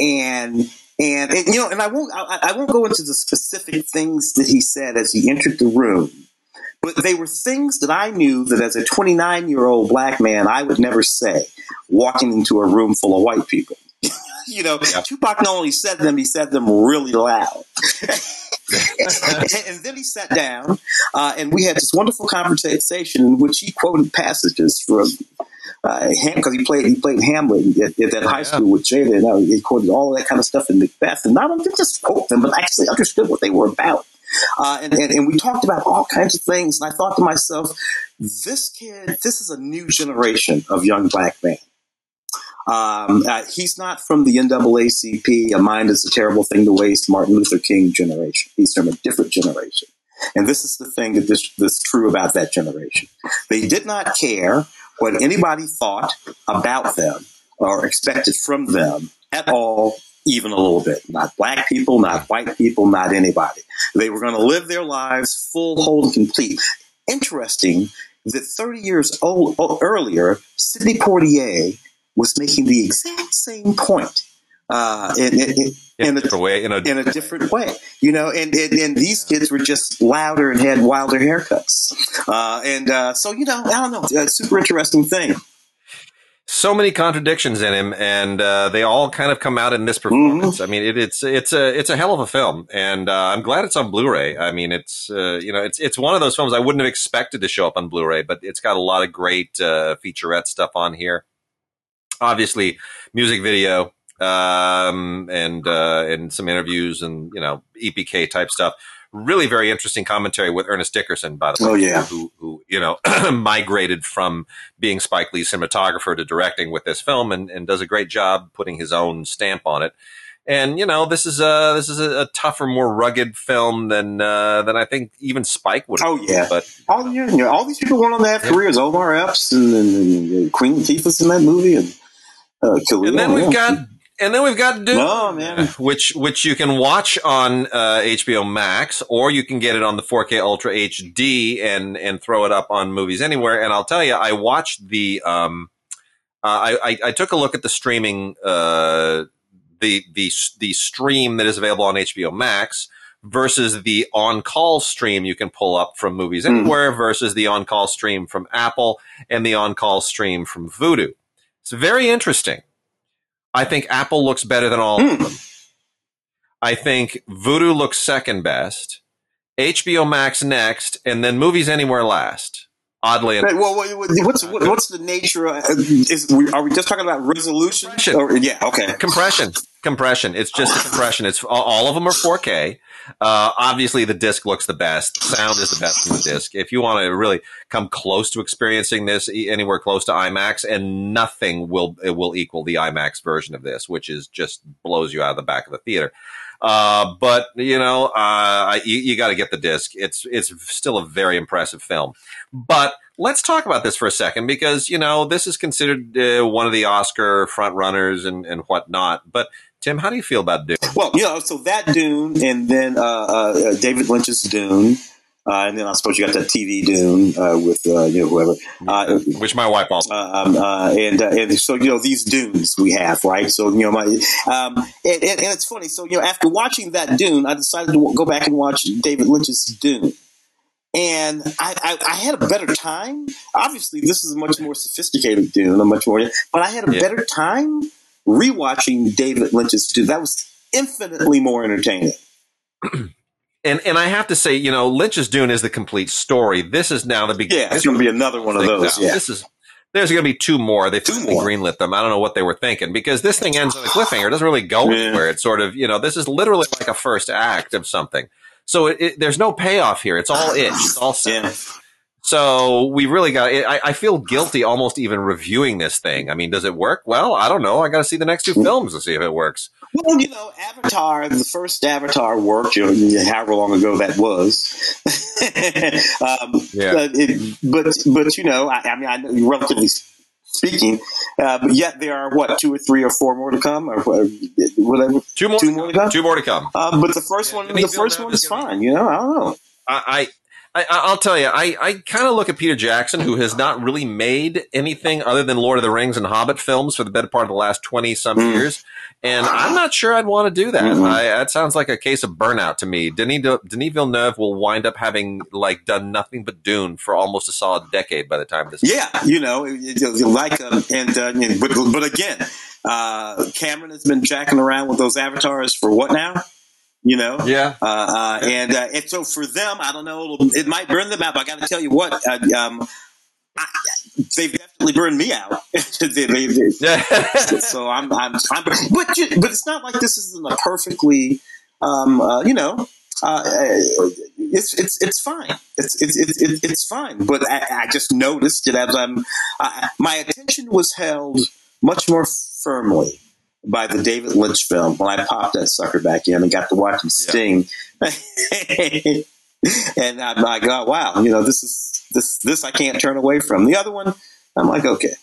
and and, and, you know, and I won't I, I, won't go into the specific things that he said as he entered the room, but they were things that I knew that as a 29 year old black man I would never say walking into a room full of white people. you know, yeah. Tupac not only said them, he said them really loud. and then he sat down, uh, and we had this wonderful conversation in which he quoted passages from because uh, he played he played Hamlet at, at that high school with Jada, and uh, he quoted all that kind of stuff in Macbeth, and not only didn't just quote them, but actually understood what they were about. Uh, and, and, and we talked about all kinds of things, and I thought to myself, this kid, this is a new generation of young black men. Um, uh, he's not from the NAACP, a mind is a terrible thing to waste, Martin Luther King generation. He's from a different generation. And this is the thing that this, that's true about that generation. They did not care what anybody thought about them or expected from them at all, even a little bit. Not black people, not white people, not anybody. They were going to live their lives full, whole, and complete. Interesting that 30 years old, earlier, Sidney Poitier was making the exact same point uh, in, in, a different way. In a, in a different way, you know. And, and, and these kids were just louder and had wilder haircuts, uh, and uh, so you know, I don't know, a super interesting thing. so many contradictions in him, and uh, they all kind of come out in this performance. Mm-hmm. I mean, it, it's it's a it's a hell of a film, and uh, I'm glad it's on Blu-ray. I mean, it's uh, you know it's it's one of those films I wouldn't have expected to show up on Blu-ray, but it's got a lot of great uh, featurette stuff on here. Obviously, music video um, and uh, and some interviews and you know EPK type stuff really very interesting commentary with Ernest Dickerson, by the way. Oh yeah, who, who you know migrated from being Spike Lee's cinematographer to directing with this film, and, and does a great job putting his own stamp on it. And you know, this is a this is a, tougher, more rugged film than uh, than I think even Spike would. Oh yeah, but all yeah, you know, all these people went on to have yeah. careers. Omar Epps and, and, and Queen Latifah's in that movie, and uh, and then we've got and then we've got Dune, oh, man. which which you can watch on uh, HBO Max, or you can get it on the 4K Ultra HD and and throw it up on Movies Anywhere. And I'll tell you, I watched the um, uh, I, I, I took a look at the streaming uh, the the the stream that is available on HBO Max versus the on call stream you can pull up from Movies hmm. Anywhere mm. versus the on call stream from Apple and the on call stream from Vudu. It's very interesting I think Apple looks better than all mm. of hmm. them. I think Vudu looks second best, HBO Max next, and then Movies Anywhere last. Oddly enough. Well, what's what's the nature? Of, is, are we just talking about resolution? Or, yeah, okay. Compression, compression. It's just compression. It's all of them are 4K. Uh, obviously, the disc looks the best. Sound is the best from the disc. If you want to really come close to experiencing this anywhere close to IMAX, and nothing will it will equal the IMAX version of this, which is just blows you out of the back of the theater. Uh, but you know, uh, you, you got to get the disc. It's it's still a very impressive film. But let's talk about this for a second because you know this is considered uh, one of the Oscar front runners and and whatnot. But Tim, how do you feel about Dune? Well, you know, so that Dune, and then uh, uh, David Lynch's Dune. Uh, and then I suppose you got that TV Dune uh, with uh, you know whoever, uh, which my wife also. Um, and and so you know these Dunes we have right. So you know my um, and, and, and, it's funny. So you know after watching that Dune, I decided to go back and watch David Lynch's Dune. And I, I, I had a better time. Obviously, this is a much more sophisticated Dune, a much more, but I had a yeah. better time rewatching David Lynch's Dune. That was infinitely more entertaining. and and I have to say, you know, Lynch's Dune is the complete story. This is now the beginning. Yeah, it's going to be another one of those. Yeah. This is there's going to be two more. They two more. greenlit them. I don't know what they were thinking because this thing ends on a cliffhanger. It doesn't really go yeah. anywhere. It's sort of you know this is literally like a first act of something. So it, it, there's no payoff here. It's all itch. It's all set. Yeah. So we really got. I, I, feel guilty almost even reviewing this thing. I mean, does it work? Well, I don't know. I got to see the next two films to see if it works. Well, you know, Avatar, the first Avatar worked, you know, however long ago that was. um, yeah. But, it, but, but, you know, I, I mean, I know, relatively speaking, uh, but yet there are what two or three or four more to come, or whatever. Two more, two more to come. Two more to come. Uh, but the first yeah, one, the first one is fine. You know, I don't know. I, I, will tell you, I, I kind of look at Peter Jackson, who has not really made anything other than Lord of the Rings and Hobbit films for the better part of the last 20 some mm. years. And I'm not sure I'd want to do that. Mm-hmm. I, that sounds like a case of burnout to me. Denis, Denis Villeneuve will wind up having like done nothing but Dune for almost a solid decade by the time this. Yeah, you know, like, and, uh, but, but again, uh, Cameron has been jacking around with those avatars for what now? You know. Yeah. Uh, uh, and uh, and so for them, I don't know, it might burn them out. But I got to tell you what, uh, um, I, they've definitely burned me out. they, they, they, so I'm, I'm, I'm, but but it's not like this isn't a perfectly, um, uh, you know. Uh, it's it's it's fine. It's it's it's, it's fine. But I, I just noticed that as I'm, my attention was held much more firmly by the David Lynch film when I popped that sucker back in and got to watch him Sting. Yeah. and I'm like, oh wow, you know, this is this this I can't turn away from. The other one, I'm like, okay.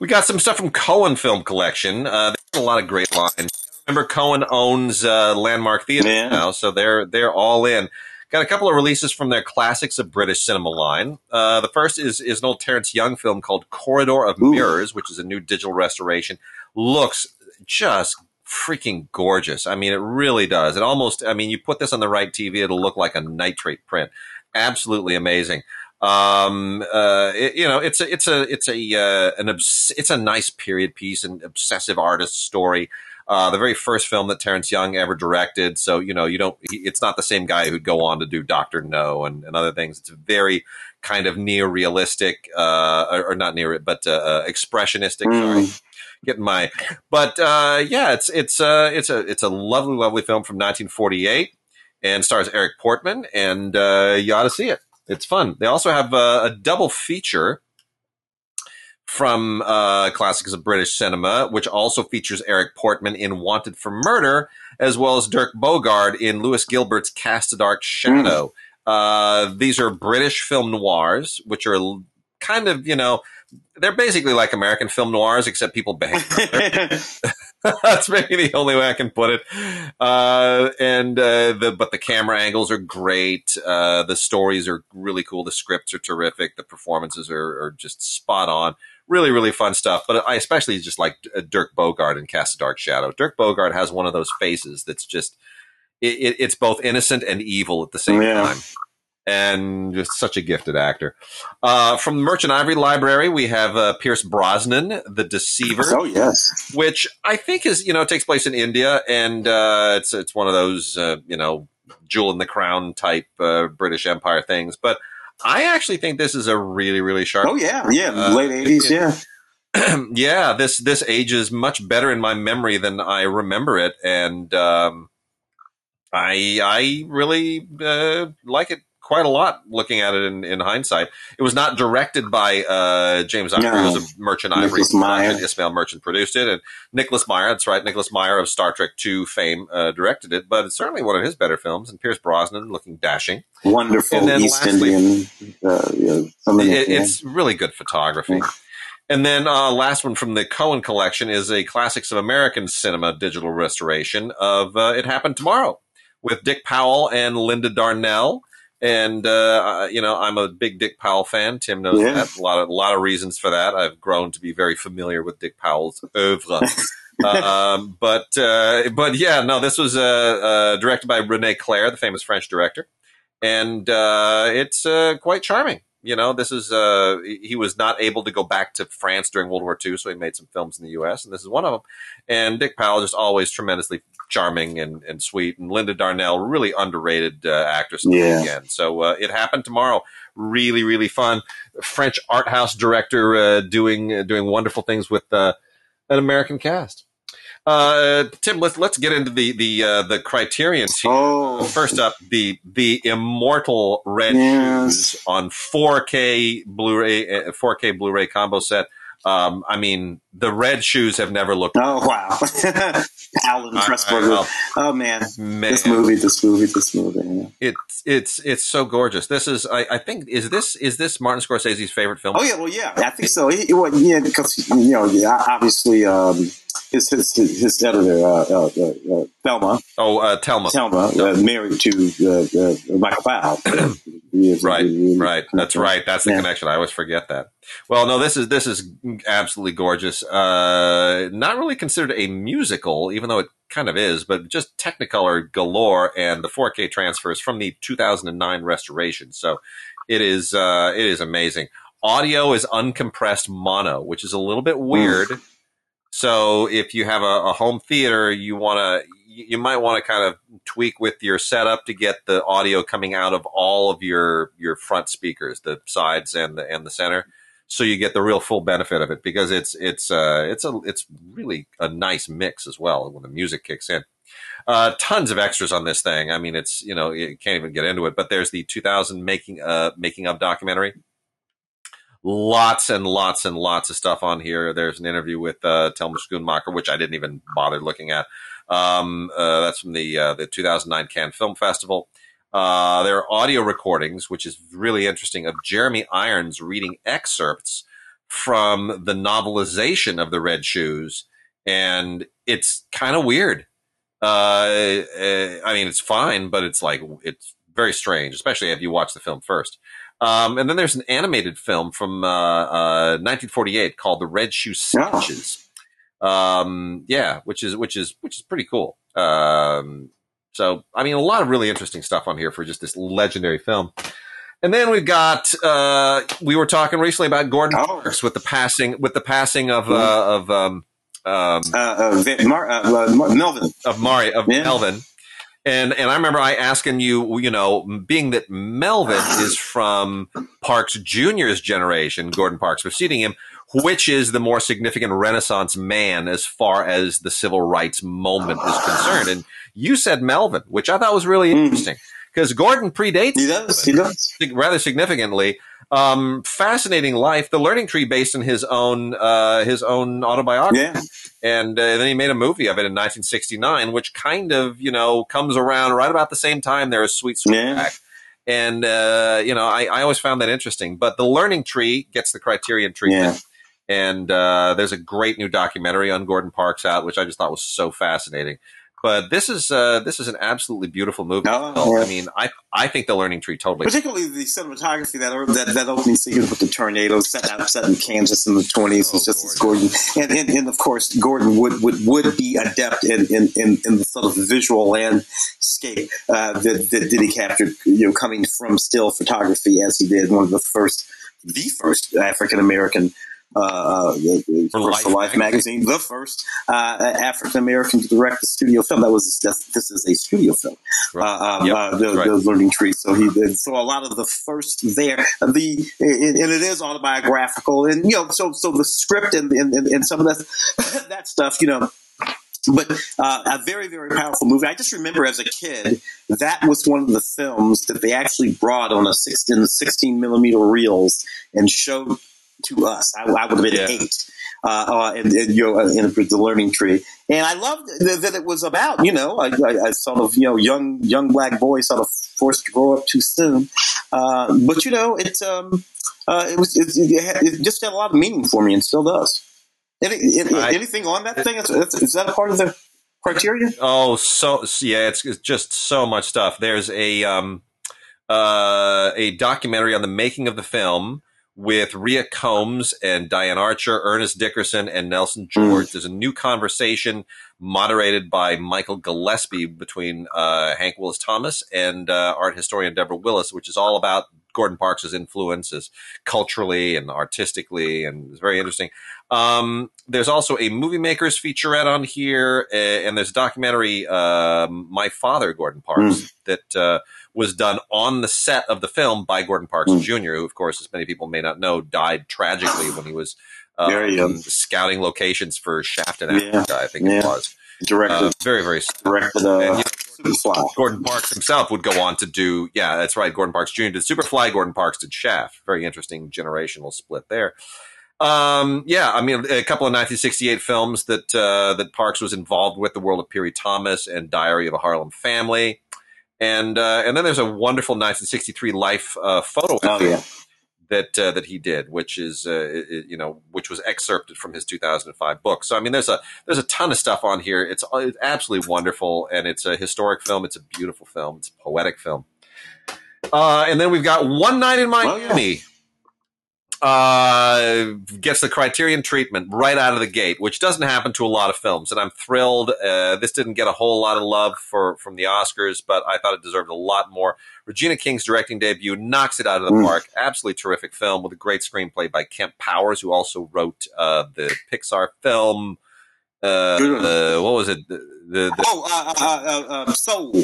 We got some stuff from Cohen Film Collection. Uh, a lot of great lines. Remember, Cohen owns uh, Landmark Theatre yeah. now, so they're they're all in. Got a couple of releases from their classics of British cinema line. Uh, the first is is an old Terence Young film called Corridor of Ooh. Mirrors, which is a new digital restoration looks just freaking gorgeous. I mean, it really does. It almost, I mean, you put this on the right TV, it'll look like a nitrate print. Absolutely amazing. Um, uh, it, you know, it's a, it's a, it's a, uh, an, obs- it's a nice period piece, an obsessive artist story. Uh, the very first film that Terence Young ever directed. So, you know, you don't, he, it's not the same guy who'd go on to do Dr. No and, and other things. It's very kind of neorealistic, uh, or, or not neo, but, uh, uh expressionistic. Mm. Sorry. Getting my, but, uh, yeah, it's, it's, uh, it's a, it's a lovely, lovely film from 1948 and stars Eric Portman and, uh, you ought to see it. It's fun. They also have a, a double feature from uh, classics of British cinema, which also features Eric Portman in Wanted for Murder, as well as Dirk Bogarde in Lewis Gilbert's Cast a Dark Shadow. Mm. Uh, these are British film noirs, which are kind of, you know, they're basically like American film noirs, except people behave. That's maybe the only way I can put it. Uh, and uh, the but the camera angles are great. Uh, the stories are really cool. The scripts are terrific. The performances are, are just spot on. Really, really fun stuff. But I especially just like uh, Dirk Bogarde in Cast a Dark Shadow. Dirk Bogarde has one of those faces that's just it, it's both innocent and evil at the same yeah. time and just such a gifted actor. Uh, from the Merchant Ivory Library, we have uh, Pierce Brosnan, The Deceiver. Oh yes, which I think is you know takes place in India, and uh, it's it's one of those uh, you know jewel in the crown type uh, British Empire things. But I actually think this is a really really sharp. Oh yeah, yeah, uh, late eighties, yeah. yeah, this this ages much better in my memory than I remember it, and um, I I really like it quite a lot looking at it in, in hindsight. It was not directed by uh, James Ivory. No. It was a Merchant Ivory. Meyer. Ismail Merchant produced it, and Nicholas Meyer. That's right, Nicholas Meyer of Star Trek Two fame uh, directed it. But it's certainly one of his better films. And Pierce Brosnan looking dashing, wonderful and then East lastly, Indian. Uh, it, it's really good photography. Yeah. And then uh, last one from the Cohen collection is a classics of American cinema digital restoration of uh, It Happened Tomorrow with Dick Powell and Linda Darnell and uh, you know I'm a big Dick Powell fan. Tim knows yeah. that. A lot of a lot of reasons for that. I've grown to be very familiar with Dick Powell's oeuvre. um, but uh, but yeah, no, this was uh, uh, directed by Rene Clair, the famous French director, and uh, it's uh, quite charming. You know, this is he was not able to go back to France during World War II, so he made some films in the U.S. and this is one of them. And Dick Powell just always tremendously charming and, and sweet. And Linda Darnell, really underrated uh, actress yeah. again. So uh, it happened tomorrow. Really, really fun. French art house director uh, doing uh, doing wonderful things with uh, an American cast. Uh, Tim, let's let's get into the the the criterions here. Oh. First up, the the immortal red yes. shoes on 4K Blu-ray 4K Blu-ray combo set. Um, I mean, the red shoes have never looked. Oh wow, Alan Pressburger. Oh man. man. this movie, this movie, this movie. Yeah. It's it's it's so gorgeous. This is, I, I, think, is this is this Martin Scorsese's favorite film? Oh yeah, well yeah, I think so. He, well, yeah, because you know, yeah, obviously. Um, his his his editor, uh, uh, uh, uh Thelma. Oh, uh, Thelma. Thelma, uh, married to uh, Michael Powell. right, right. That's right. That's the yeah. connection. I always forget that. Well, no, this is this is absolutely gorgeous. not really considered a musical, even though it kind of is, but just Technicolor galore, and the 4K transfers from the 2009 restoration. So it is it is amazing. Audio is uncompressed mono, which is a little bit weird. So if you have a, a home theater, you want to you might want to kind of tweak with your setup to get the audio coming out of all of your your front speakers, the sides and the and the center, so you get the real full benefit of it because it's it's uh, it's a it's really a nice mix as well when the music kicks in. Uh, tons of extras on this thing. I mean, it's you know you can't even get into it. But there's the 2000 making uh making of documentary lots and lots and lots of stuff on here. There's an interview with uh, Thelma Schoonmaker, which I didn't even bother looking at. Um, uh, that's from the uh, the 2009 Cannes Film Festival. Uh, there are audio recordings, which is really interesting, of Jeremy Irons reading excerpts from the novelization of The Red Shoes, and it's kind of weird. Uh, uh, I mean, it's fine, but it's like it's very strange, especially if you watch the film first. Um, and then there's an animated film from uh, uh, 1948 called The Red Shoes Sketches. Oh. Um, yeah, which is which is which is pretty cool. Um, so I mean, a lot of really interesting stuff on here for just this legendary film. And then we've got uh, we were talking recently about Gordon oh. With the passing with the passing of uh, of um, um, uh, uh, Mar- uh, Melvin of Mari of yeah. Melvin. And and I remember I asking you, you know, being that Melvin is from Parks Jr.'s generation, Gordon Parks preceding him, which is the more significant Renaissance man as far as the civil rights moment is concerned. And you said Melvin, which I thought was really mm. interesting because Gordon predates. He does. He does rather significantly. Um, fascinating life. The Learning Tree, based on his own uh, his own autobiography, yeah. and uh, then he made a movie of it in 1969, which kind of you know comes around right about the same time. There is Sweet Sweet yeah. and uh, you know I, I always found that interesting. But the Learning Tree gets the Criterion treatment. Yeah. And uh, there's a great new documentary on Gordon Parks out, which I just thought was so fascinating. But this is uh, this is an absolutely beautiful movie. Oh, I mean, I I think the Learning Tree totally, particularly the cinematography that that, that opening scene with the tornadoes set out set in Kansas in the twenties oh, was just as Gordon, and, and, and of course Gordon would would, would be adept in, in, in, in the sort of visual landscape uh, that, that, that he captured, you know, coming from still photography as he did one of the first, the first African American uh, the, for, Life, Life magazine, the first uh, African American to direct a studio film. That was this is a studio film, right. uh, yep. Uh, the, right. the, Learning Tree. So he did. So a lot of the first there, the and it is autobiographical, and you know, so so the script and and, and some of that that stuff, you know but uh, a very very powerful movie. I just remember as a kid that was one of the films that they actually brought on a 16, 16 millimeter reels and showed to us. I, I would have been yeah. eight. Uh, uh, in, in, you know, in the learning tree, and I loved that, that it was about you know a, a, sort of you know young young black boy sort of forced to grow up too soon, uh, but you know it um, uh, it was it, it, just had a lot of meaning for me and still does. Any, anything on that thing? Is, is that a part of the criteria? Oh, so yeah, it's, it's just so much stuff. There's a um, uh, a documentary on the making of the film with Rhea Combs and Diane Archer, Ernest Dickerson, and Nelson George. Mm. There's a new conversation moderated by Michael Gillespie between uh, Hank Willis Thomas and uh, art historian Deborah Willis, which is all about Gordon Parks' influences culturally and artistically, and it's very interesting. Um, there's also a movie makers featurette on here, and there's a documentary, uh, My Father, Gordon Parks, mm. that uh, was done on the set of the film by Gordon Parks mm. Jr., who, of course, as many people may not know, died tragically when he was um, scouting locations for Shaft in Africa, yeah. I think yeah. it was. Directed. Uh, very, very. Directed. Uh, and, you know, Superfly. Gordon Parks himself would go on to do, yeah, that's right. Gordon Parks Jr. did Superfly. Gordon Parks did Shaft. Very interesting generational split there. Um, yeah, I mean, a couple of 1968 films that uh, that Parks was involved with: The World of Piri Thomas and Diary of a Harlem Family, and uh, and then there's a wonderful 1963 life uh, photo. Oh yeah that uh, that he did, which is uh, you know which was excerpted from his 2005 book. So I mean, there's a there's a ton of stuff on here. It's, it's absolutely wonderful, and it's a historic film. It's a beautiful film. It's a poetic film. Uh, and then we've got One Night in Miami. Oh, yeah uh, gets the Criterion treatment right out of the gate, which doesn't happen to a lot of films, and I'm thrilled. Uh, this didn't get a whole lot of love for from the Oscars, but I thought it deserved a lot more. Regina King's directing debut knocks it out of the mm. park. Absolutely terrific film with a great screenplay by Kemp Powers, who also wrote uh, the Pixar film. Uh, what was it? The, the, the oh, uh, uh, uh, Soul.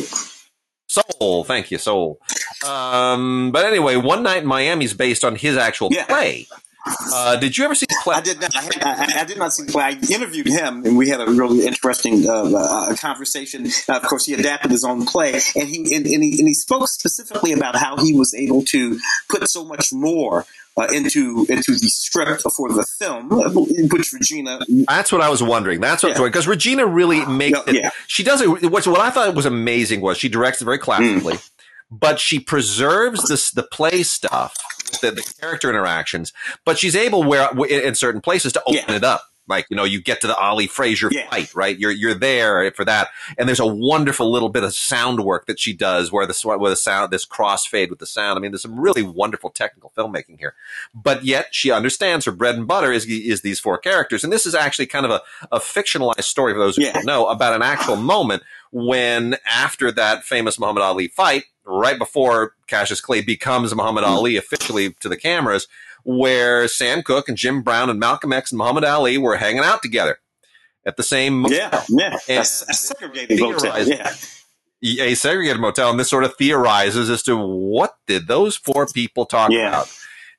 Soul, thank you, Soul. Um, but anyway, One Night in Miami is based on his actual yeah. play. Uh, did you ever see the play? I did not. I, I, I, did not see the play. I interviewed him, and we had a really interesting uh, uh, conversation. Uh, of course, he adapted his own play, and he and, and, he and he spoke specifically about how he was able to put so much more uh, into into the script for the film, which Regina. That's what I was wondering. That's what because yeah. Regina really makes it. Yeah. She does it. What, what I thought was amazing was she directs it very classically, mm. but she preserves this the play stuff, the, the, character interactions, but she's able where in certain places to open yeah. it up. Like, you know, you get to the Ali Frazier yeah. fight, right? You're, you're there for that. And there's a wonderful little bit of sound work that she does where the, where the sound, this crossfade with the sound. I mean, there's some really wonderful technical filmmaking here. But yet she understands her bread and butter is, is these four characters. And this is actually kind of a, a fictionalized story for those who yeah. don't know about an actual moment when after that famous Muhammad Ali fight, right before Cassius Clay becomes Muhammad mm-hmm. Ali officially to the cameras, where Sam Cooke and Jim Brown and Malcolm X and Muhammad Ali were hanging out together at the same motel. Yeah, yeah. And a, a segregated motel. Yeah. A segregated motel, and this sort of theorizes as to what did those four people talk yeah. about.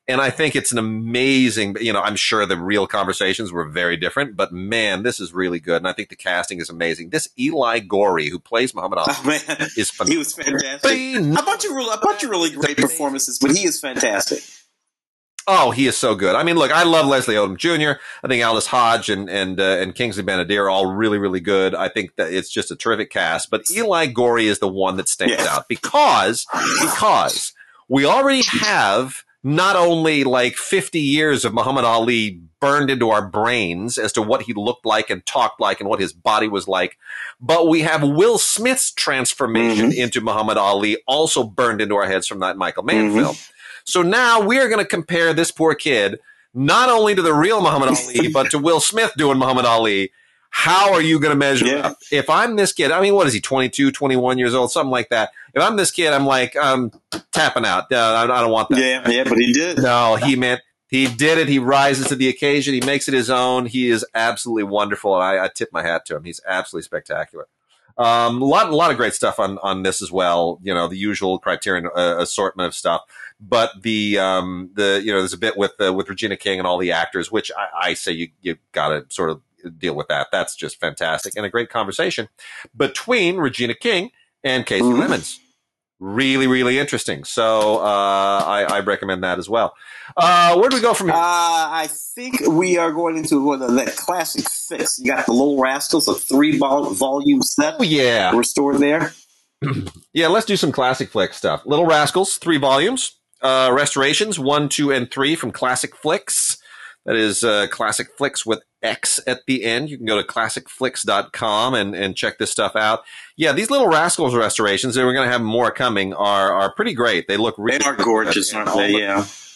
And I think it's an amazing, you know, I'm sure the real conversations were very different, but man, this is really good. And I think the casting is amazing. This Eli Goree, who plays Muhammad Ali, oh, man. is phenomenal. He was fantastic. A bunch of, a bunch of really great performances, but he is fantastic. Oh, he is so good. I mean, look, I love Leslie Odom Jr. I think Aldis Hodge and and uh, and Kingsley Ben-Adir are all really really good. I think that it's just a terrific cast. But Eli Goree is the one that stands yes. out because because we already have not only like 50 years of Muhammad Ali burned into our brains as to what he looked like and talked like and what his body was like, but we have Will Smith's transformation mm-hmm. into Muhammad Ali also burned into our heads from that Michael Mann mm-hmm. film. So now we are going to compare this poor kid not only to the real Muhammad Ali, but to Will Smith doing Muhammad Ali. How are you going to measure yeah. up? If I'm this kid, I mean, what is he, 22, 21 years old, something like that. If I'm this kid, I'm like, I'm tapping out. Uh, I, I don't want that. Yeah, yeah, but he did. No, he meant he did it. He rises to the occasion. He makes it his own. He is absolutely wonderful, and I, I tip my hat to him. He's absolutely spectacular. Um, a lot, a lot of great stuff on on this as well. You know, the usual Criterion uh, assortment of stuff but the um, the you know there's a bit with uh, with Regina King and all the actors, which I, I say you you got to sort of deal with that. That's just fantastic and a great conversation between Regina King and Kasi mm-hmm. Lemmons. Really, really interesting. So uh, I, I, recommend that as well. Uh, where do we go from here? Uh, I think we are going into what, that Classic Flicks. You got the Little Rascals, a three volume set. Oh yeah, restored there. yeah, let's do some classic flick stuff. Little Rascals, three volumes uh, restorations one, two, and three from Classic Flicks. That is uh, Classic Flicks with X at the end. You can go to classicflicks.com and, and check this stuff out. Yeah, these little rascals restorations, and we're going to have more coming, are are pretty great. They look really they are gorgeous, aren't they? Yeah the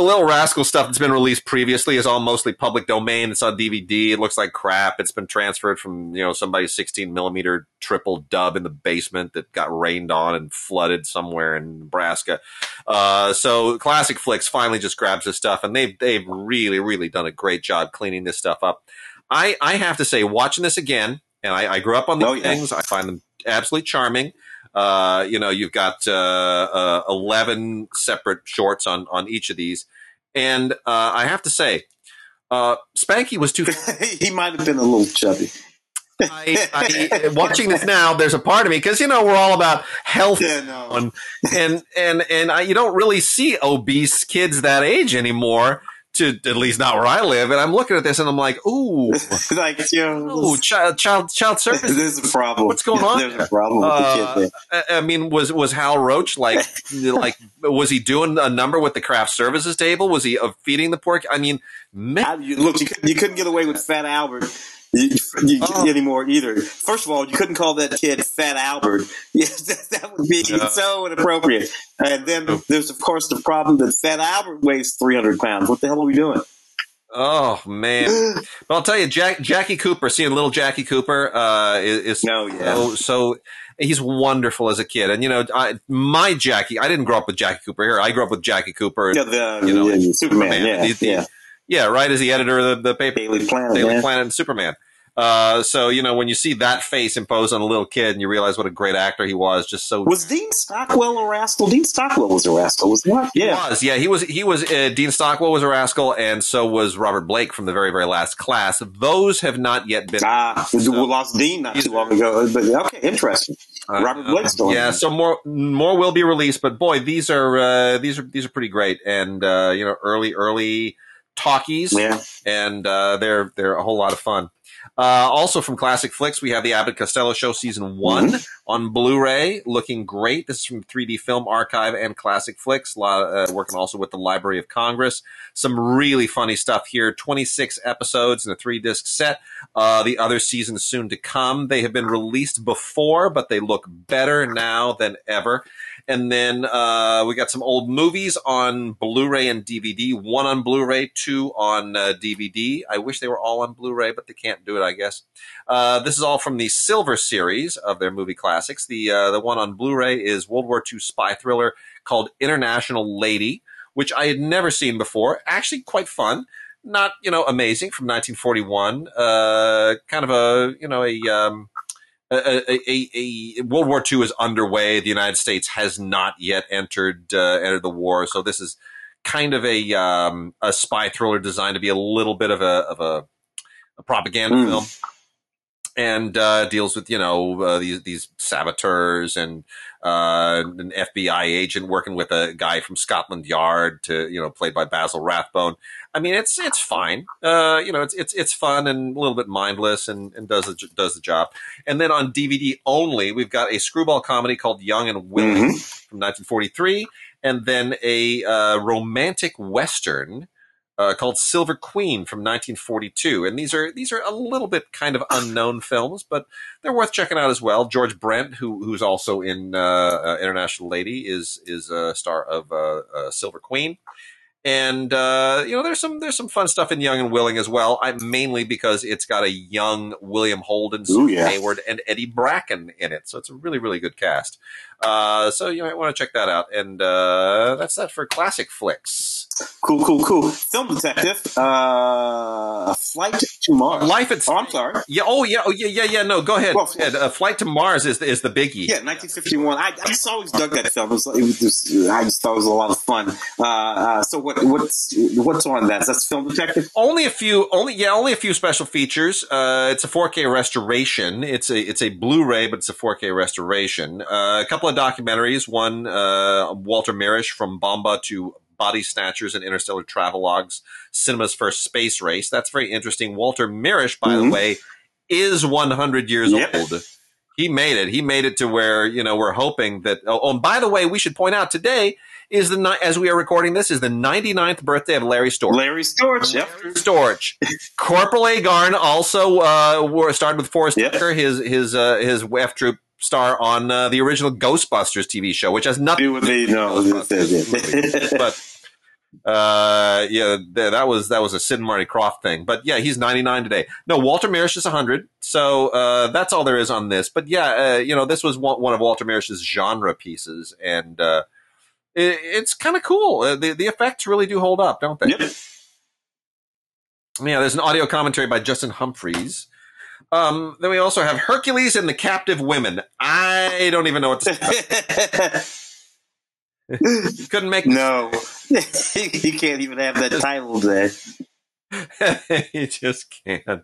Little Rascal stuff that's been released previously is all mostly public domain. It's on DVD. It looks like crap. It's been transferred from you know somebody's 16 millimeter triple dub in the basement that got rained on and flooded somewhere in Nebraska. Uh, so Classic Flicks finally just grabs this stuff, and they've they've really really done a great job cleaning this stuff up. I I have to say, watching this again, and I, I grew up on these oh, yeah. things. I find them absolutely charming. Uh, you know, you've got uh, uh, 11 separate shorts on, on each of these. And uh, I have to say, uh, Spanky was too. he might have been a little chubby. I, I, watching this now, there's a part of me because you know we're all about health, yeah, no. and and and, and I, you don't really see obese kids that age anymore to at least not where I live. And I'm looking at this and I'm like, ooh, like, you know, ooh, child, child, child service. There's a problem. What's going on? There's a problem with uh, kid. I mean, was was Hal Roach like, like, was he doing a number with the craft services table? Was he uh, feeding the pork? I mean, man. I, you, look, you, you couldn't get away with Fat Albert you, you oh. anymore either. First of all, you couldn't call that kid Fat Albert. Yes, that, that would be yeah. so inappropriate. And then oh. there's of course the problem that Fat Albert weighs 300 pounds. What the hell are we doing? Oh man! but I'll tell you, Jack, Jackie Cooper, seeing little Jackie Cooper uh, is, is no, yeah. so, so he's wonderful as a kid. And you know, I, my Jackie, I didn't grow up with Jackie Cooper here. I grew up with Jackie Cooper. Yeah, the, you know, yeah, Superman. Superman. Yeah, the, the, yeah. Yeah, right. As the editor of the, the paper, Daily Planet, Daily Planet, and Superman. Uh, so you know when you see that face imposed on a little kid, and you realize what a great actor he was, just so. Was Dean Stockwell a rascal? Dean Stockwell was a rascal, was not? Yeah, he was. Yeah, he was. He was. Uh, Dean Stockwell was a rascal, and so was Robert Blake from the very, very last class. Those have not yet been. Ah, so. we lost Dean not too long ago. But okay, interesting. Uh, Robert Blake still. Yeah, so more more will be released, but boy, these are uh, these are these are pretty great, and uh, you know, early early talkies, yeah, and uh, they're they're a whole lot of fun. Uh, also from Classic Flicks, we have the Abbott Costello Show season one mm-hmm. on Blu-ray, looking great. This is from 3D Film Archive and Classic Flicks, uh, working also with the Library of Congress. Some really funny stuff here. 26 episodes in a three-disc set. Uh, the other seasons soon to come. They have been released before, but they look better now than ever. And then uh, we got some old movies on Blu-ray and DVD. One on Blu-ray, two on uh, DVD. I wish they were all on Blu-ray, but they can't do it, I guess. Uh, this is all from the Silver series of their movie classics. The uh, the one on Blu-ray is World War II spy thriller called International Lady, which I had never seen before. Actually, quite fun. Not you know amazing from 1941. Uh, kind of a you know a um, a, a, a, World War II is underway. The United States has not yet entered uh, entered the war, so this is kind of a um, a spy thriller designed to be a little bit of a of a, a propaganda mm. film, and uh, deals with you know uh, these these saboteurs and uh, an FBI agent working with a guy from Scotland Yard to you know played by Basil Rathbone. I mean, it's it's fine. Uh, you know, it's it's it's fun and a little bit mindless and, and does the, does the job. And then on DVD only, we've got a screwball comedy called Young and Willing mm-hmm. from 1943, and then a uh, romantic western uh, called Silver Queen from 1942. And these are these are a little bit kind of unknown films, but they're worth checking out as well. George Brent, who who's also in uh, uh, International Lady, is is a star of uh, uh, Silver Queen and uh, you know there's some there's some fun stuff in Young and Willing as well. I mainly because it's got a young William Holden, Ooh, yeah. Hayward, and Eddie Bracken in it, so it's a really really good cast. Uh, so you might want to check that out. And uh, that's that for classic flicks. Cool, cool, cool. Film Detective, uh, Flight to Mars. Life at Oh, I'm sorry. Yeah. Oh, yeah. Oh, yeah. Yeah. Yeah. No, go ahead. Well, uh, Flight to Mars is the, is the biggie. Yeah, 1951. I, I just always dug that film. It was, it was just, I just thought it was a lot of fun. Uh, uh, so what what's what's on that? That's Film Detective. Only a few. Only yeah. Only a few special features. Uh, it's a 4K restoration. It's a it's a Blu-ray, but it's a 4K restoration. Uh, a couple of documentaries. One, uh, Walter Mirisch from Bomba to Body Snatchers and Interstellar Travelogues, Cinema's First Space Race. That's very interesting. Walter Mirisch, by mm-hmm. the way, is 100 years yep. old. He made it. He made it to where, you know, we're hoping that. Oh, and by the way, we should point out today is the, as we are recording this, is the 99th birthday of Larry Storch. Larry Storch, yep. Larry Storch. Corporal Agarn also uh, started with Forrest yep. Tucker, his, his, uh, his F Troop star on uh, the original Ghostbusters TV show, which has nothing to do with the no, but uh, yeah, that was that was a Sid and Marty Krofft thing. But yeah, he's 99 today. No, Walter Mirisch is 100. So uh, that's all there is on this. But yeah, uh, you know, this was one, of Walter Mirisch's genre pieces, and uh, it, it's kind of cool. Uh, the the effects really do hold up, don't they? Yep. Yeah, there's an audio commentary by Justin Humphries. Um, then we also have Hercules and the Captive Women. I don't even know what to say. couldn't make no. you can't even have that title there. you just can't.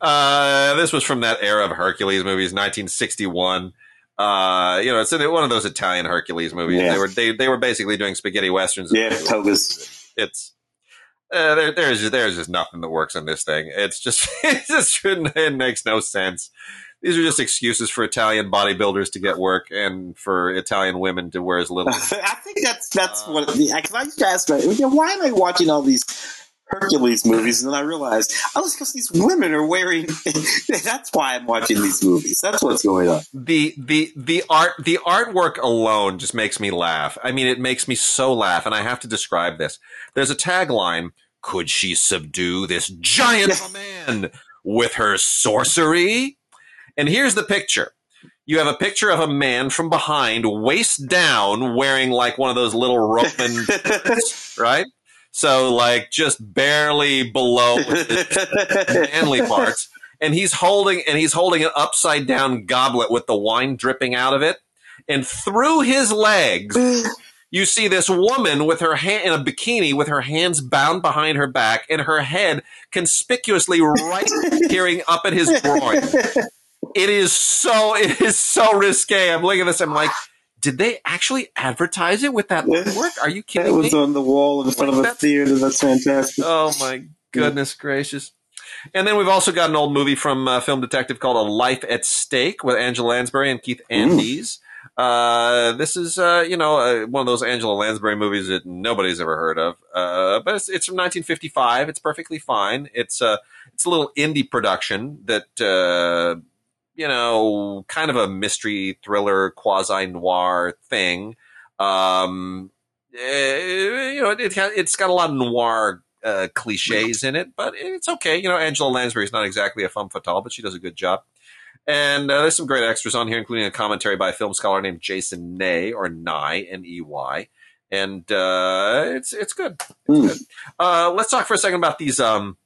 Uh, this was from that era of Hercules movies, 1961. Uh, you know, it's one of those Italian Hercules movies. Yeah. They were they, they were basically doing spaghetti westerns. Yeah, togas. It's uh, there, there's there's just nothing that works on this thing. It's just it just it makes no sense. These are just excuses for Italian bodybuilders to get work and for Italian women to wear as little. I think that's that's uh, what because I used to ask, why am I watching all these Hercules movies, and then I realized, oh, it's because these women are wearing. that's why I'm watching these movies. That's what's going on. The the the art the artwork alone just makes me laugh. I mean, it makes me so laugh, and I have to describe this. There's a tagline: "Could she subdue this giant man with her sorcery?" And here's the picture. You have a picture of a man from behind, waist down, wearing like one of those little Roman, right? So like just barely below manly parts. And he's holding and he's holding an upside down goblet with the wine dripping out of it. And through his legs, you see this woman with her hand in a bikini with her hands bound behind her back and her head conspicuously right peering up at his groin. It is so it is so risque. I'm looking at this, I'm like, did they actually advertise it with that work? Are you kidding me? It was me? on the wall in front like of a theater. That's fantastic. Oh my goodness yeah. gracious! And then we've also got an old movie from uh, Film Detective called A Life at Stake with Angela Lansbury and Keith Andes. Uh, this is, uh, you know, uh, one of those Angela Lansbury movies that nobody's ever heard of. Uh, but it's, it's, from 1955. It's perfectly fine. It's, uh, it's a little indie production that, you know, kind of a mystery thriller, quasi noir thing. Um, eh, you know, it, it's got a lot of noir uh, cliches in it, but it's okay. You know, Angela Lansbury is not exactly a femme fatale, but she does a good job. And uh, there's some great extras on here, including a commentary by a film scholar named Jason Ney or Nye N E Y, and uh, it's it's good. It's mm. good. Uh, let's talk for a second about these um,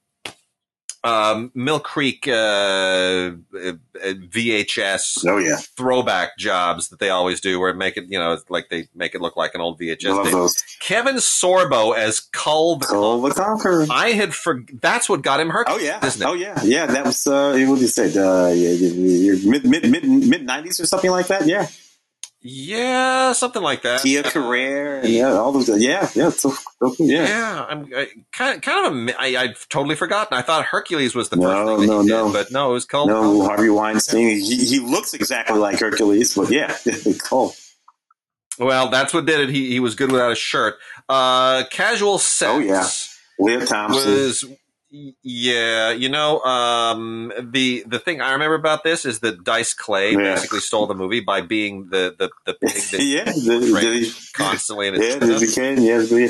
um, Mill Creek uh, VHS oh, yeah. throwback jobs that they always do, where make it you know like they make it look like an old VHS. Kevin Sorbo as Kull the, Conqueror. I had for that's what got him hurt. Oh yeah, oh yeah, yeah. That was uh, what did you say? Uh, yeah, mid mid mid mid nineties or something like that. Yeah. Yeah, something like that. Tia Carrere, yeah, all those. Yeah, yeah, so, yeah. Yeah, I'm I, kind of, kind of. A, I, I've totally forgotten. I thought Hercules was the no, first thing no, no, did, but no, it was called. No, Harvey Weinstein. He, he looks exactly like Hercules, but yeah, cool. Well, that's what did it. He he was good without a shirt. Uh, casual sex. Oh yeah, Lea Thompson was yeah, you know, um, the the thing I remember about this is that Dice Clay yeah. basically stole the movie by being the the, the pig that yeah, the, the, constantly in his yeah, the became, yeah,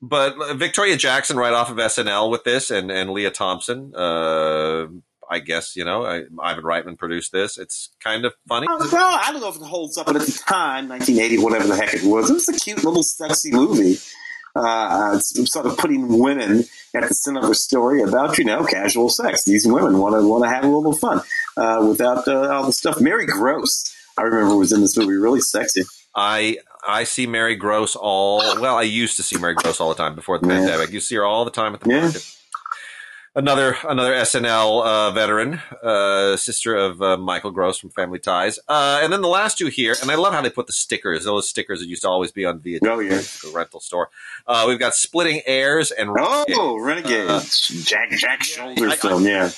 but Victoria Jackson right off of SNL with this, and and Lea Thompson. Uh, I guess you know I, Ivan Reitman produced this. It's kind of funny. Well, I don't know if it holds up, but at the time, 1980, whatever the heck it was, it was a cute little sexy movie uh, sort of putting women at the center of a story about you know casual sex. These women want to want to have a little fun uh, without uh, all the stuff. Mary Gross, I remember, was in this movie, really sexy. I I see Mary Gross all well. I used to see Mary Gross all the time before the yeah. pandemic. You see her all the time at the yeah. market another another SNL uh, veteran, uh, sister of uh, Michael Gross from Family Ties, uh, and then the last two here. And I love how they put the stickers; those stickers that used to always be on VHS, oh, yeah. the rental store. Uh, we've got Splitting Heirs and Renegade. oh, Renegade, uh, Jack Jack Sholder I, film, I, yeah.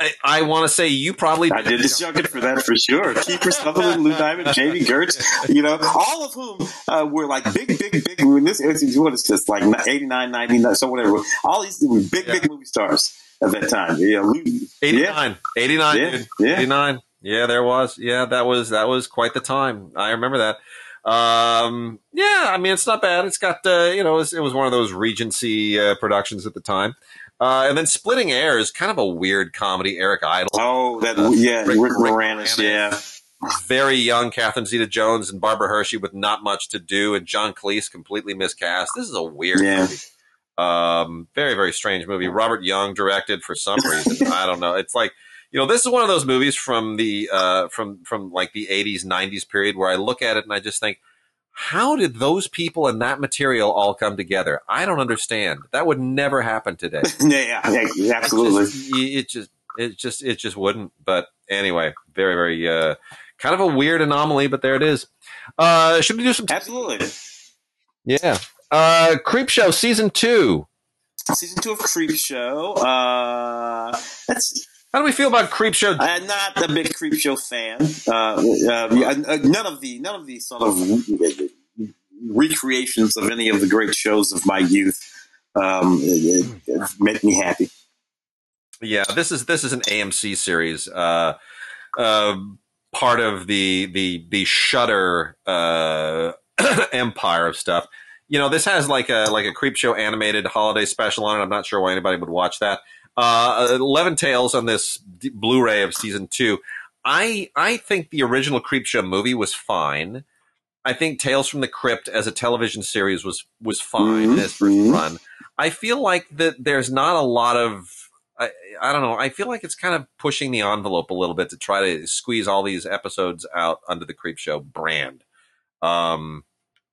I, I want to say you probably I did the junket for that for sure. Kiefer Sutherland, Lou Diamond, Jami Gertz, you know, all of whom uh, were like big, big, big. When this, what is this like 89, 99, so whatever. All these were big, yeah. big movie stars at that time. Yeah, Lou, 89, yeah. 89, yeah. Yeah. 89. Yeah, there was. Yeah, that was that was quite the time. I remember that. Um, yeah, I mean, it's not bad. It's got, uh, you know, it was, it was, one of those Regency uh, productions at the time. Uh, and then Splitting Air is kind of a weird comedy. Eric Idle. Oh, that uh, yeah, Rick, Rick, Moranis, yeah. Very young Catherine Zeta-Jones and Barbara Hershey with not much to do, and John Cleese completely miscast. This is a weird yeah. movie. Um, very very strange movie. Robert Young directed for some reason. I don't know. It's like you know, this is one of those movies from the uh, from from like the '80s '90s period where I look at it and I just think how did those people and that material all come together? I don't understand. That would never happen today. yeah, yeah, absolutely. It just, it just, it just, it just wouldn't. But anyway, very, very, uh, kind of a weird anomaly, but there it is. Uh, should we do some? T- absolutely. Yeah. Uh, Creepshow season two. Season two of Creepshow. Uh, that's how do we feel about Creepshow? I'm not a big Creepshow fan. Uh, uh, none of the none of the sort of recreations of any of the great shows of my youth um, make me happy. Yeah, this is this is an AMC series, uh, uh, part of the the the Shudder uh, empire of stuff. You know, this has like a like a Creepshow animated holiday special on it. I'm not sure why anybody would watch that. Uh, Eleven Tales on this D- Blu-ray of season two. I I think the original Creepshow movie was fine. I think Tales from the Crypt as a television series was was fine mm-hmm. as 1st mm-hmm. run. I feel like that there's not a lot of I, I don't know. I feel like it's kind of pushing the envelope a little bit to try to squeeze all these episodes out under the Creepshow brand. Um,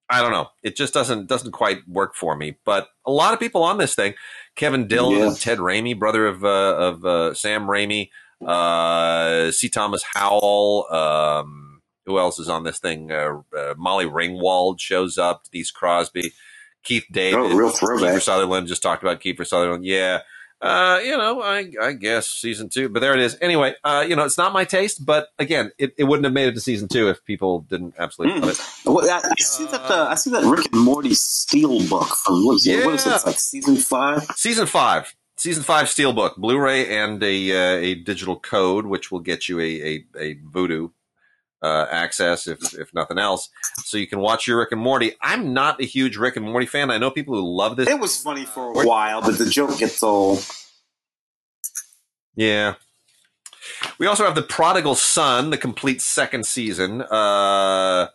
I don't know. It just doesn't doesn't quite work for me. But a lot of people on this thing, Kevin Dillon and Ted Raimi, brother of uh, of uh, Sam Raimi, uh, C. Thomas Howell. Um, who else is on this thing? Uh, uh, Molly Ringwald shows up. Denise Crosby, Keith David, oh, real throwback. Kiefer Sutherland just talked about Kiefer Sutherland. Yeah, uh, you know, I, I, guess season two, but there it is. Anyway, uh, you know, it's not my taste, but again, it, it wouldn't have made it to season two if people didn't absolutely mm. love it. Well, I, I, see that. Uh, I see that Rick and Morty Steel book from what is, yeah. what is it? It's like season five. Season five. season five steelbook, Blu-ray, and a uh, a digital code, which will get you a a, a Vudu uh, access if if nothing else, so you can watch your Rick and Morty. I'm not a huge Rick and Morty fan. I know people who love this. It was funny for a while, but the joke gets old. Yeah. We also have the Prodigal Son, the complete second season. Uh,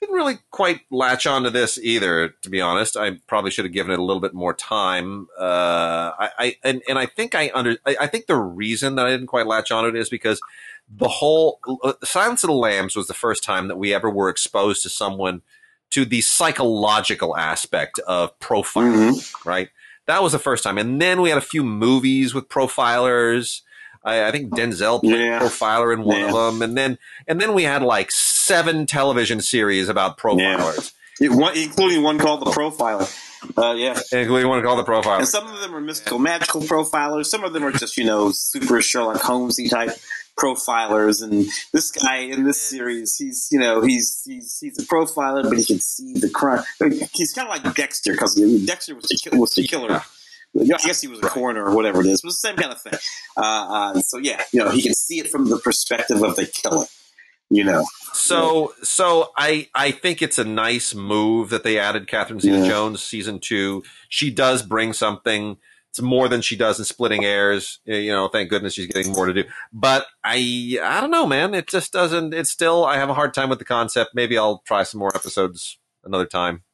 didn't really quite latch onto this either, to be honest. I probably should have given it a little bit more time. Uh, I, I and, and I think I under I, I, think the reason that I didn't quite latch on it is because the whole uh, Silence of the Lambs was the first time that we ever were exposed to someone to the psychological aspect of profiling, mm-hmm. right? That was the first time, and then we had a few movies with profilers. I, I think Denzel played yeah. profiler in one yeah. of them, and then and then we had like seven television series about profilers, yeah. one, including one called The Profiler. Uh, yeah, including one called The Profiler. And some of them are mystical, magical profilers. Some of them are just you know super Sherlock Holmesy type profilers. And this guy in this series, he's you know he's he's he's a profiler, but he can see the crime. He's kind of like Dexter because Dexter was the was the killer. I guess he was a coroner or whatever it is. It was the same kind of thing. Uh, uh, so yeah, you know, he can see it from the perspective of the killer. You know. So so I I think it's a nice move that they added Catherine Zeta Jones season two. She does bring something. It's more than she does in splitting Heirs. You know, thank goodness she's getting more to do. But I I don't know, man. It just doesn't. It's still I have a hard time with the concept. Maybe I'll try some more episodes another time.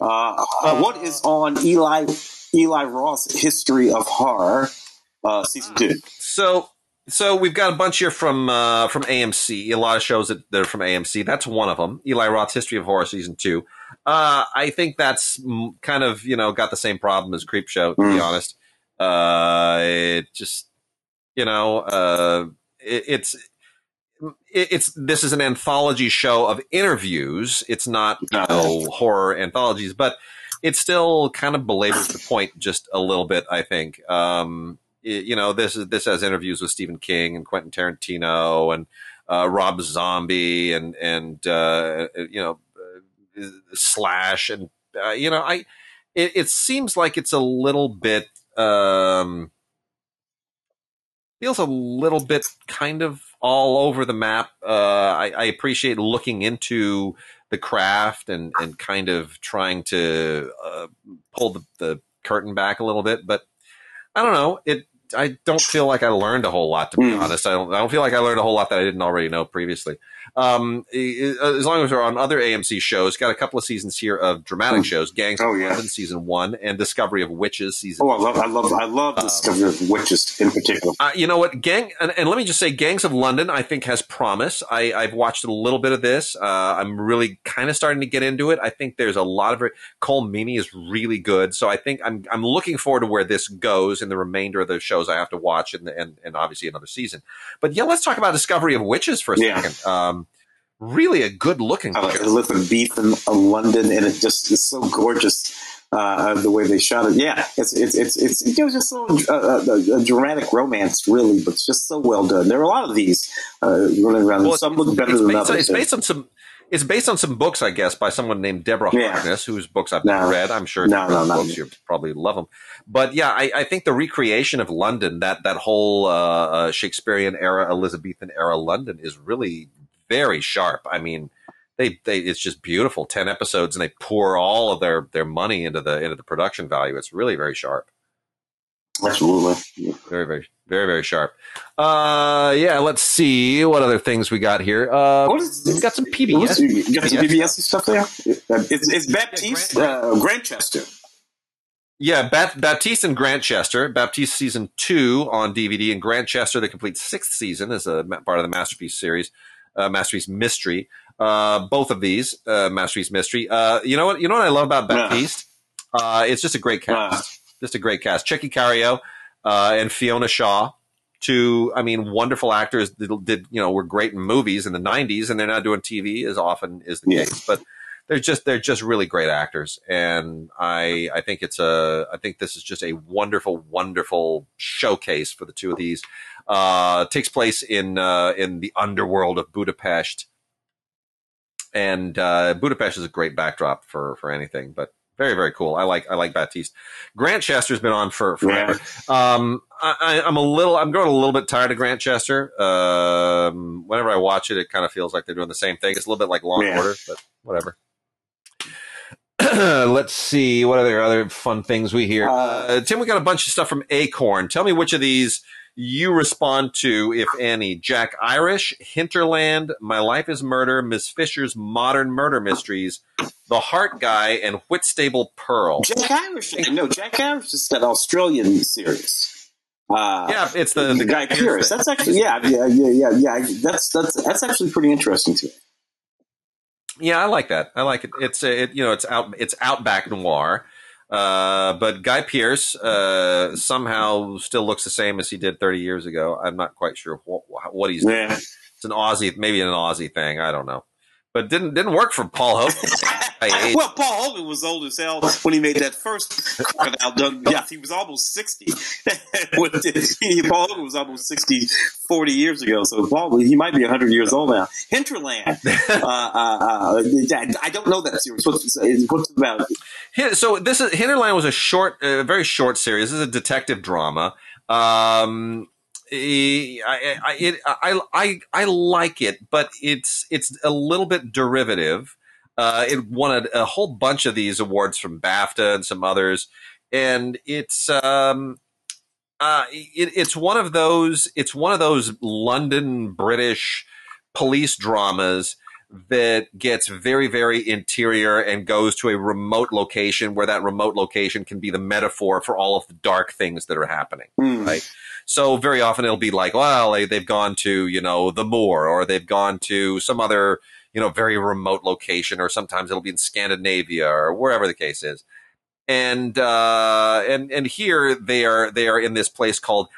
Uh, uh, what is on Eli Eli Roth's History of Horror, uh, season two. So, so we've got a bunch here from uh, from AMC. A lot of shows that, that are from AMC. That's one of them. Eli Roth's History of Horror, season two. Uh, I think that's kind of you know got the same problem as Creepshow. To mm. be honest, uh, it just you know uh, it, it's it's this is an anthology show of interviews. It's not you know, horror anthologies, but it still kind of belabors the point just a little bit. I think. Um, it, you know, this is this has interviews with Stephen King and Quentin Tarantino and uh, Rob Zombie and and uh, you know Slash and uh, you know I. It, it, seems like it's a little bit. Um, feels a little bit kind of all over the map. Uh, I, I, appreciate looking into the craft and and kind of trying to uh, pull the, the curtain back a little bit. But I don't know. It I don't feel like I learned a whole lot to be mm. honest. I don't I don't feel like I learned a whole lot that I didn't already know previously. Um, as long as we're on other AMC shows, got a couple of seasons here of dramatic mm. shows: Gangs oh, yeah. London season one and Discovery of Witches season. Oh, I love, I love, I love um, Discovery of Witches in particular. Uh, you know what, Gang, and, and, let me just say, Gangs of London, I think has promise. I, I've watched a little bit of this. Uh, I'm really kind of starting to get into it. I think there's a lot of it. Colm Meaney is really good, so I think I'm I'm looking forward to where this goes in the remainder of the shows I have to watch, and and, and obviously another season. But yeah, let's talk about Discovery of Witches for a yeah. second. Um, really a good looking uh, Elizabeth Beef in uh, London, and it just is so gorgeous. Uh, the way they shot it, yeah, it's it's it's it's it was just so uh, a, a, dramatic romance, really, but it's just so well done. There are a lot of these uh, running around. Well, some look better than others. It's based on some. It's based on some books, I guess, by someone named Deborah yeah. Harkness, whose books I've no. read. I'm sure no, no, books you probably love them. But yeah, I, I, think the recreation of London, that that whole uh, uh, Shakespearean era, Elizabethan era London, is really very sharp. I mean, they, they it's just beautiful. Ten episodes, and they pour all of their their money into the into the production value. It's really very sharp. Absolutely, very very very very sharp. Uh, yeah. Let's see what other things we got here. Uh, what is we got some PBS. You got some PBS stuff there. It's, it's Baptiste uh, Grantchester. Yeah, Bat- Baptiste and Grantchester. Baptiste season two on DVD, and Grantchester the complete sixth season is a part of the masterpiece series uh, Masterpiece Mystery. Uh, both of these, uh, Masterpiece Mystery. Uh, you know what? You know what I love about Baptiste? Uh, it's just a great cast. Just a great cast. Tchéky Karyo uh, and Fiona Shaw, two, I mean, wonderful actors that did, you know, were great in movies in the '90s, and they're not doing TV as often is the case. But they're just they're just really great actors, and I I think it's a I think this is just a wonderful wonderful showcase for the two of these. Uh, takes place in uh, in the underworld of Budapest, and uh, Budapest is a great backdrop for for anything. But Very, very cool. I like I like Baptiste. Grant Chester's been on for forever. Yeah. Um, I, am a little I'm growing a little bit tired of Grant Chester. Um, whenever I watch it, it kind of feels like they're doing the same thing. It's a little bit like Law and Order, but whatever. Let's see what other other fun things we hear. Uh, uh, Tim, we got a bunch of stuff from Acorn. Tell me which of these you respond to, if any. Jack Irish, Hinterland, My Life is Murder, Miss Fisher's Modern Murder Mysteries, The Heart Guy, and Whitstable Pearl. Jack Irish, no, Jack Irish is that Australian series. Uh, yeah, it's the, the, Guy Pearce. That's actually yeah, yeah, yeah, yeah, yeah. That's that's that's actually pretty interesting to me. Yeah, I like that. I like it. It's it, you know, it's out it's outback noir. Uh, but Guy Pearce uh, somehow still looks the same as he did 30 years ago. I'm not quite sure what, what he's yeah. doing. It's an Aussie, maybe an Aussie thing. I don't know but didn't didn't work for Paul Hogan. well, Paul Hogan was old as hell when he made that first crocodile Dundee. Yeah, he was almost sixty. Paul Hogan was almost 60, 40 years ago. So Paul, he might be hundred years old now. Hinterland. uh, uh, uh, I don't know that series. What's, what's about? So this is Hinterland was a short, uh, very short series. This is a detective drama. Um, I, I, it, I, I, I like it, but it's it's a little bit derivative. Uh, it won a, a, whole bunch of these awards from BAFTA and some others, and it's um, uh, it, it's one of those it's one of those London British police dramas that gets very very interior and goes to a remote location where that remote location can be the metaphor for all of the dark things that are happening, mm. right? So very often it'll be like, well, they, they've gone to, you know, the moor or they've gone to some other, you know, very remote location, or sometimes it'll be in Scandinavia or wherever the case is. And, uh, and, and here they are, they are in this place called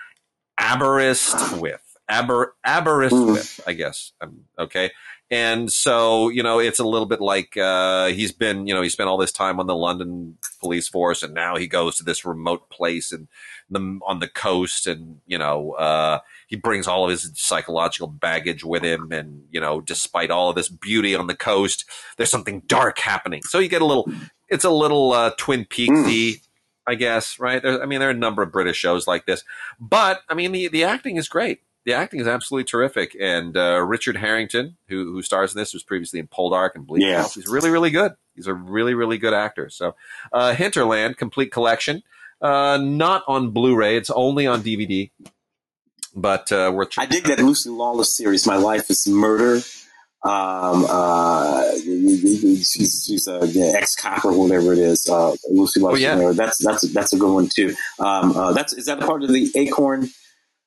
Aberystwyth. Aber, Aberystwyth, I guess. Um, okay. And so, you know, it's a little bit like uh, he's been, you know, he spent all this time on the London police force, and now he goes to this remote place and the on the coast, and you know, uh, he brings all of his psychological baggage with him, and you know, despite all of this beauty on the coast, there's something dark happening. So you get a little, it's a little uh, Twin Peaksy. Mm. I guess, right? There, I mean, there are a number of British shows like this, but I mean, the, the acting is great the acting is absolutely terrific. And uh, Richard Harrington, who who stars in this, was previously in Poldark and Bleak yeah. House. He's really, really good. He's a really, really good actor. So, uh, Hinterland complete collection, uh, not on Blu-ray. It's only on DVD. But uh, we're. I dig that Lucy Lawless series. My life is murder. Um, uh, she's, she's a yeah, ex cop or whatever it is. Uh, Lucy Lawless. Oh, yeah. That's that's that's a good one too. Um, uh, that's is that a part of the Acorn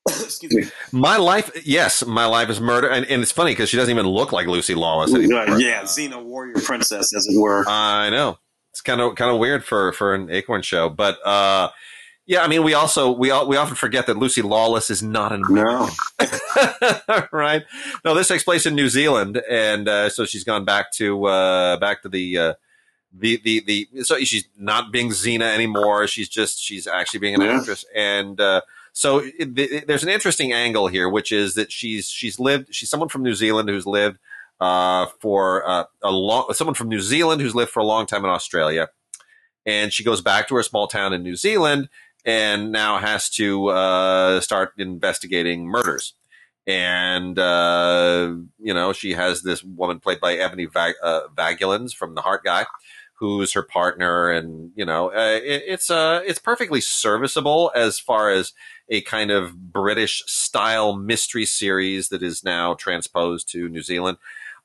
Excuse me. My life, yes, my life is murder, and, and it's funny because she doesn't even look like Lucy Lawless anymore. Yeah, Xena warrior princess, as it were. I know it's kind of kind of weird for for an Acorn show, but uh, yeah, I mean, we also we all, we often forget that Lucy Lawless is not an American, no. right? No, this takes place in New Zealand, and uh, so she's gone back to uh, back to the. Uh, the, the the so she's not being Xena anymore. She's just she's actually being an yeah. actress, and uh, so it, it, there's an interesting angle here, which is that she's she's lived. She's someone from New Zealand who's lived uh, for uh, a long. Someone from New Zealand who's lived for a long time in Australia, and she goes back to her small town in New Zealand and now has to uh, start investigating murders. And uh, you know, she has this woman played by Ebony Vag- uh, Vagulans from The Heart Guy who's her partner, and you know, uh, it, it's uh, it's perfectly serviceable as far as a kind of British style mystery series that is now transposed to New Zealand.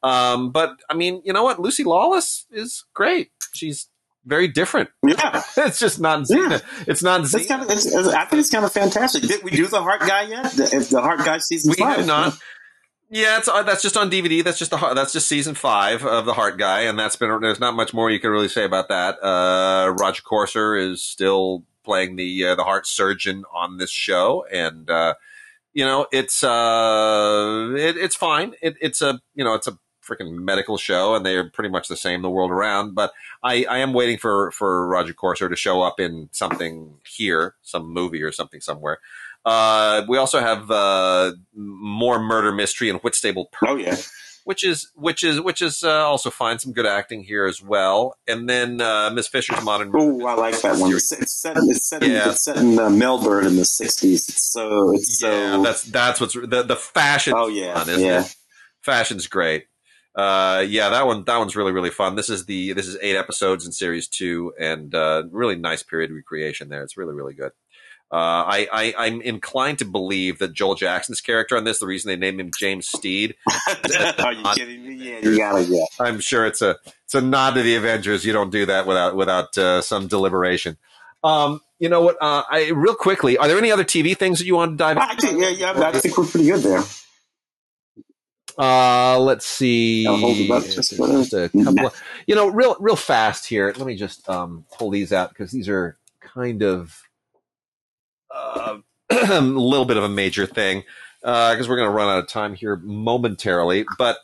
Um, but I mean, you know what? Lucy Lawless is great. She's very different. Yeah, it's just not. Yeah. It's not. It's kind of, it's, I think it's kind of fantastic. Did we do the Heart Guy yet? The, the Heart Guy season we five? have not. Yeah, it's uh, that's just on DVD. That's just the that's just season five of the Heart Guy, and that's been there's not much more you can really say about that. Uh, Rodger Corser is still playing the uh, the heart surgeon on this show, and uh, you know it's uh, it, it's fine. It, it's a you know it's a freaking medical show, and they are pretty much the same the world around. But I, I am waiting for for Rodger Corser to show up in something here, some movie or something somewhere. Uh, we also have uh, more murder mystery and Whitstable Pearl. Oh yeah. which is which is which is uh, also fine. Some good acting here as well. And then uh, Miss Fisher's Modern. Oh, I like that one. It's, it's set. It's set. Yeah. In, it's set in uh, Melbourne in the '60s. It's so. It's yeah, so. That's that's what's the the fashion. Oh yeah, fun, yeah. It? Fashion's great. Uh, yeah, that one that one's really really fun. This is the this is eight episodes in series two, and uh, really nice period recreation there. It's really really good. Uh, I, I am inclined to believe that Joel Jackson's character on this, the reason they named him James Steed. Are you kidding me? Yeah, you gotta yeah. I'm sure it's a it's a nod to the Avengers. You don't do that without without uh, some deliberation. Um, you know what? Uh, I real quickly, are there any other TV things that you want to dive into? Yeah, yeah, I think we're pretty good there. Uh, let's see. Just, just a couple of, you know, real, real fast here. Let me just um, pull these out because these are kind of uh, a little bit of a major thing because uh, we're going to run out of time here momentarily. But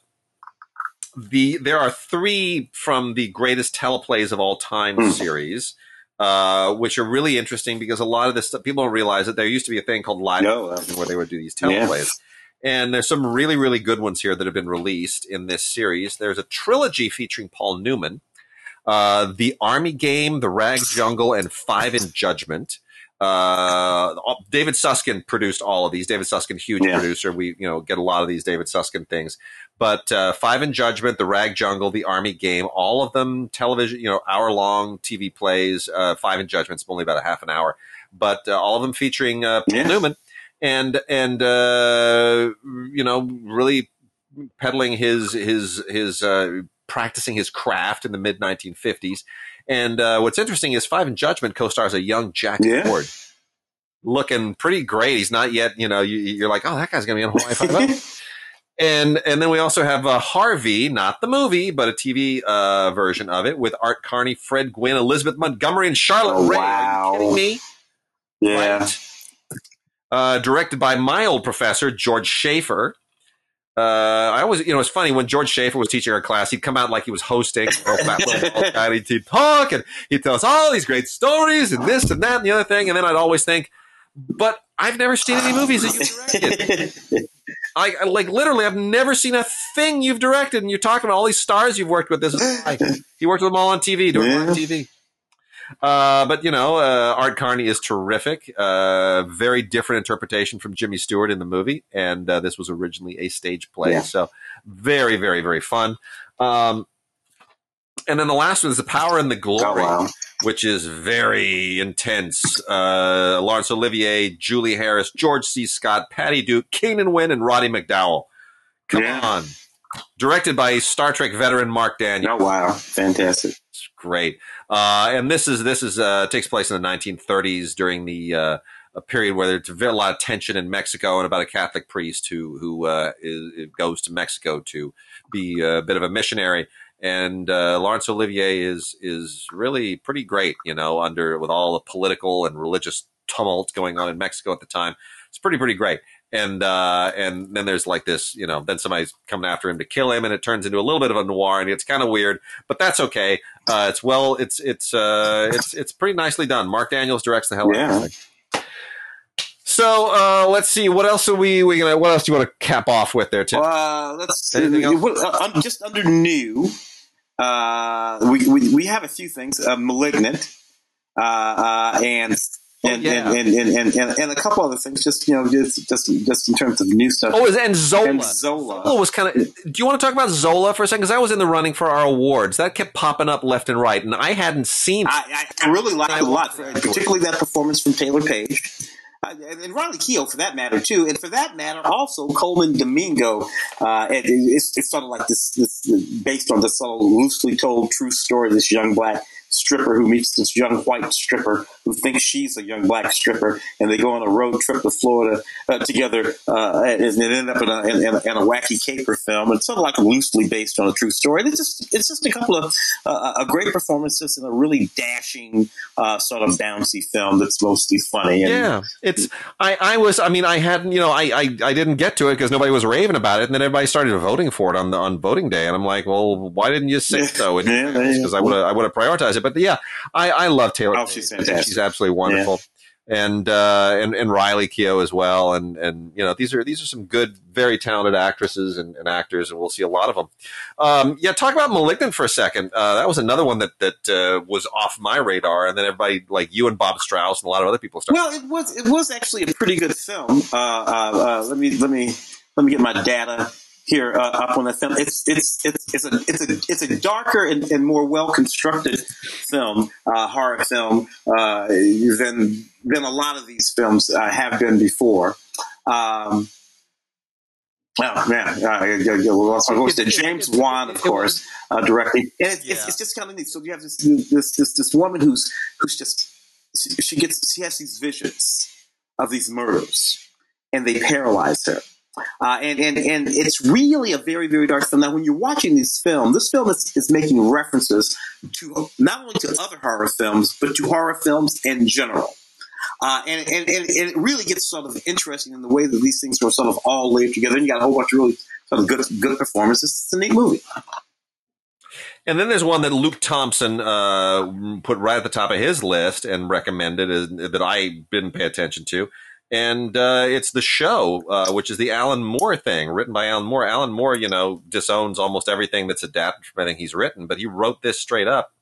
the there are three from the greatest teleplays of all time mm. series. Uh, which are really interesting because a lot of this stuff people don't realize that there used to be a thing called live no, uh, where they would do these teleplays. And there's some really, really good ones here that have been released in this series. There's a trilogy featuring Paul Newman, uh, The Army Game, The Rag Jungle, and Five in Judgment. Uh, David Susskind produced all of these. David Susskind, huge yeah. producer. We, you know, get a lot of these David Susskind things. But uh, Five in Judgment, The Rag Jungle, The Army Game, all of them television, you know, hour long TV plays. Uh, Five in Judgment's only about a half an hour, but uh, all of them featuring uh, Paul yeah. Newman and and uh, you know really peddling his his his uh, practicing his craft in the mid 1950s. And uh, what's interesting is Five in Judgment co-stars a young Jack yeah. Ford, looking pretty great. He's not yet, you know, you, are like, oh, that guy's gonna be on Hawaii Five And and then we also have uh, Harvey, not the movie, but a TV uh, version of it with Art Carney, Fred Gwynne, Elizabeth Montgomery, and Charlotte oh, Rae. Wow. Are you kidding me? Yeah. Right? uh, directed by my old professor, George Schaefer. Uh, I always, you know, it's funny when George Schaefer was teaching our class, he'd come out like he was hosting, and he'd talk and he'd tell us all these great stories and this and that and the other thing. And then I'd always think, but I've never seen any movies that you directed. I, I, like literally, I've never seen a thing you've directed, and you're talking about all these stars you've worked with. This is like, you worked with them all on TV, doing yeah. on TV. Uh, but you know, uh, Art Carney is terrific. Uh, very different interpretation from Jimmy Stewart in the movie, and uh, this was originally a stage play. Yeah. So very, very, very fun. Um, and then the last one is The Power and the Glory, oh, wow. which is very intense. Uh, Laurence Olivier, Julie Harris, George C. Scott, Patty Duke, Keenan Wynn, and Roddy McDowall. Come yeah. on. Directed by Star Trek veteran Mark Daniels. Oh wow, fantastic! It's great. Uh, and this is this is uh, takes place in the 1930s during the uh, a period where there's a lot of tension in Mexico and about a Catholic priest who who uh, is, goes to Mexico to be a bit of a missionary. And uh, Laurence Olivier is is really pretty great, you know, under with all the political and religious tumult going on in Mexico at the time. It's pretty pretty great and uh, and then there's like this, you know, then somebody's coming after him to kill him, and it turns into a little bit of a noir, and it's kind of weird, but that's okay. Uh, it's well, it's it's uh, it's it's pretty nicely done. Mark Daniels directs the hell out of it. So uh, let's see. What else are we? We gonna? What else do you want to cap off with there, Tim? Uh, let's see. Uh, just under new. Uh, we, we we have a few things. Uh, Malignant, uh, uh, and and, yeah. and, and, and, and, and, a couple other things, just you know, just just just in terms of new stuff. Oh, and Zola. And Zola. Zola was kind of. Do you want to talk about Zola for a second? Because I was in the running for our awards. That kept popping up left and right, and I hadn't seen. I, I really liked it a lot, particularly that performance from Taylour Paige. Uh, and Riley Keough, for that matter, too, and for that matter, also Colman Domingo. Uh, it, it's, it's, sort of like this, this, based on this sort of loosely told true story. This young black stripper who meets this young white stripper who thinks she's a young black stripper, and they go on a road trip to Florida uh, together, uh, and, and end up in a, in, in, a, in a, wacky caper film. It's sort of like loosely based on a true story. And it's just it's just a couple of uh, a great performances and a really dashing uh, sort of bouncy film that's mostly funny. And, yeah, it's I, I was I mean I hadn't you know I I, I didn't get to it because nobody was raving about it, and then everybody started voting for it on the on voting day, and I'm like, well, why didn't you say so? Because yeah, I would I would have prioritized it. But yeah, I, I love Taylor. Oh, she's fantastic. She's absolutely wonderful. and uh, and and Riley Keough as well. And and you know these are these are some good, very talented actresses and, and actors, and we'll see a lot of them. Um, yeah, talk about *Malignant* for a second. Uh, that was another one that that uh, was off my radar, and then everybody like you and Bob Strauss and a lot of other people started. Well, it was it was actually a pretty good film. Uh, uh, uh, let me let me let me get my data here uh, up on the film. It's it's it's it's a it's a it's a darker and, and more well constructed film, uh, horror film uh, than than a lot of these films uh, have been before. Um, Oh man, uh, yeah, James Wan, of course, uh, directing, and it's, yeah. it's, it's, just kind of neat. So you have this this this this woman who's who's just she gets she has these visions of these murders, and they paralyze her uh, and, and, and it's really a very, very dark film. Now, when you're watching this film, this film is, is making references to not only to other horror films, but to horror films in general. Uh, and, and, and, it really gets sort of interesting in the way that these things are sort of all laid together. And you got a whole bunch of really sort of good, good performances. It's a neat movie. And then there's one that Luke Thompson uh, put right at the top of his list and recommended uh, that I didn't pay attention to and uh, it's the show, uh, which is the Alan Moore thing, written by Alan Moore. Alan Moore, you know, disowns almost everything that's adapted from anything he's written, but he wrote this straight up,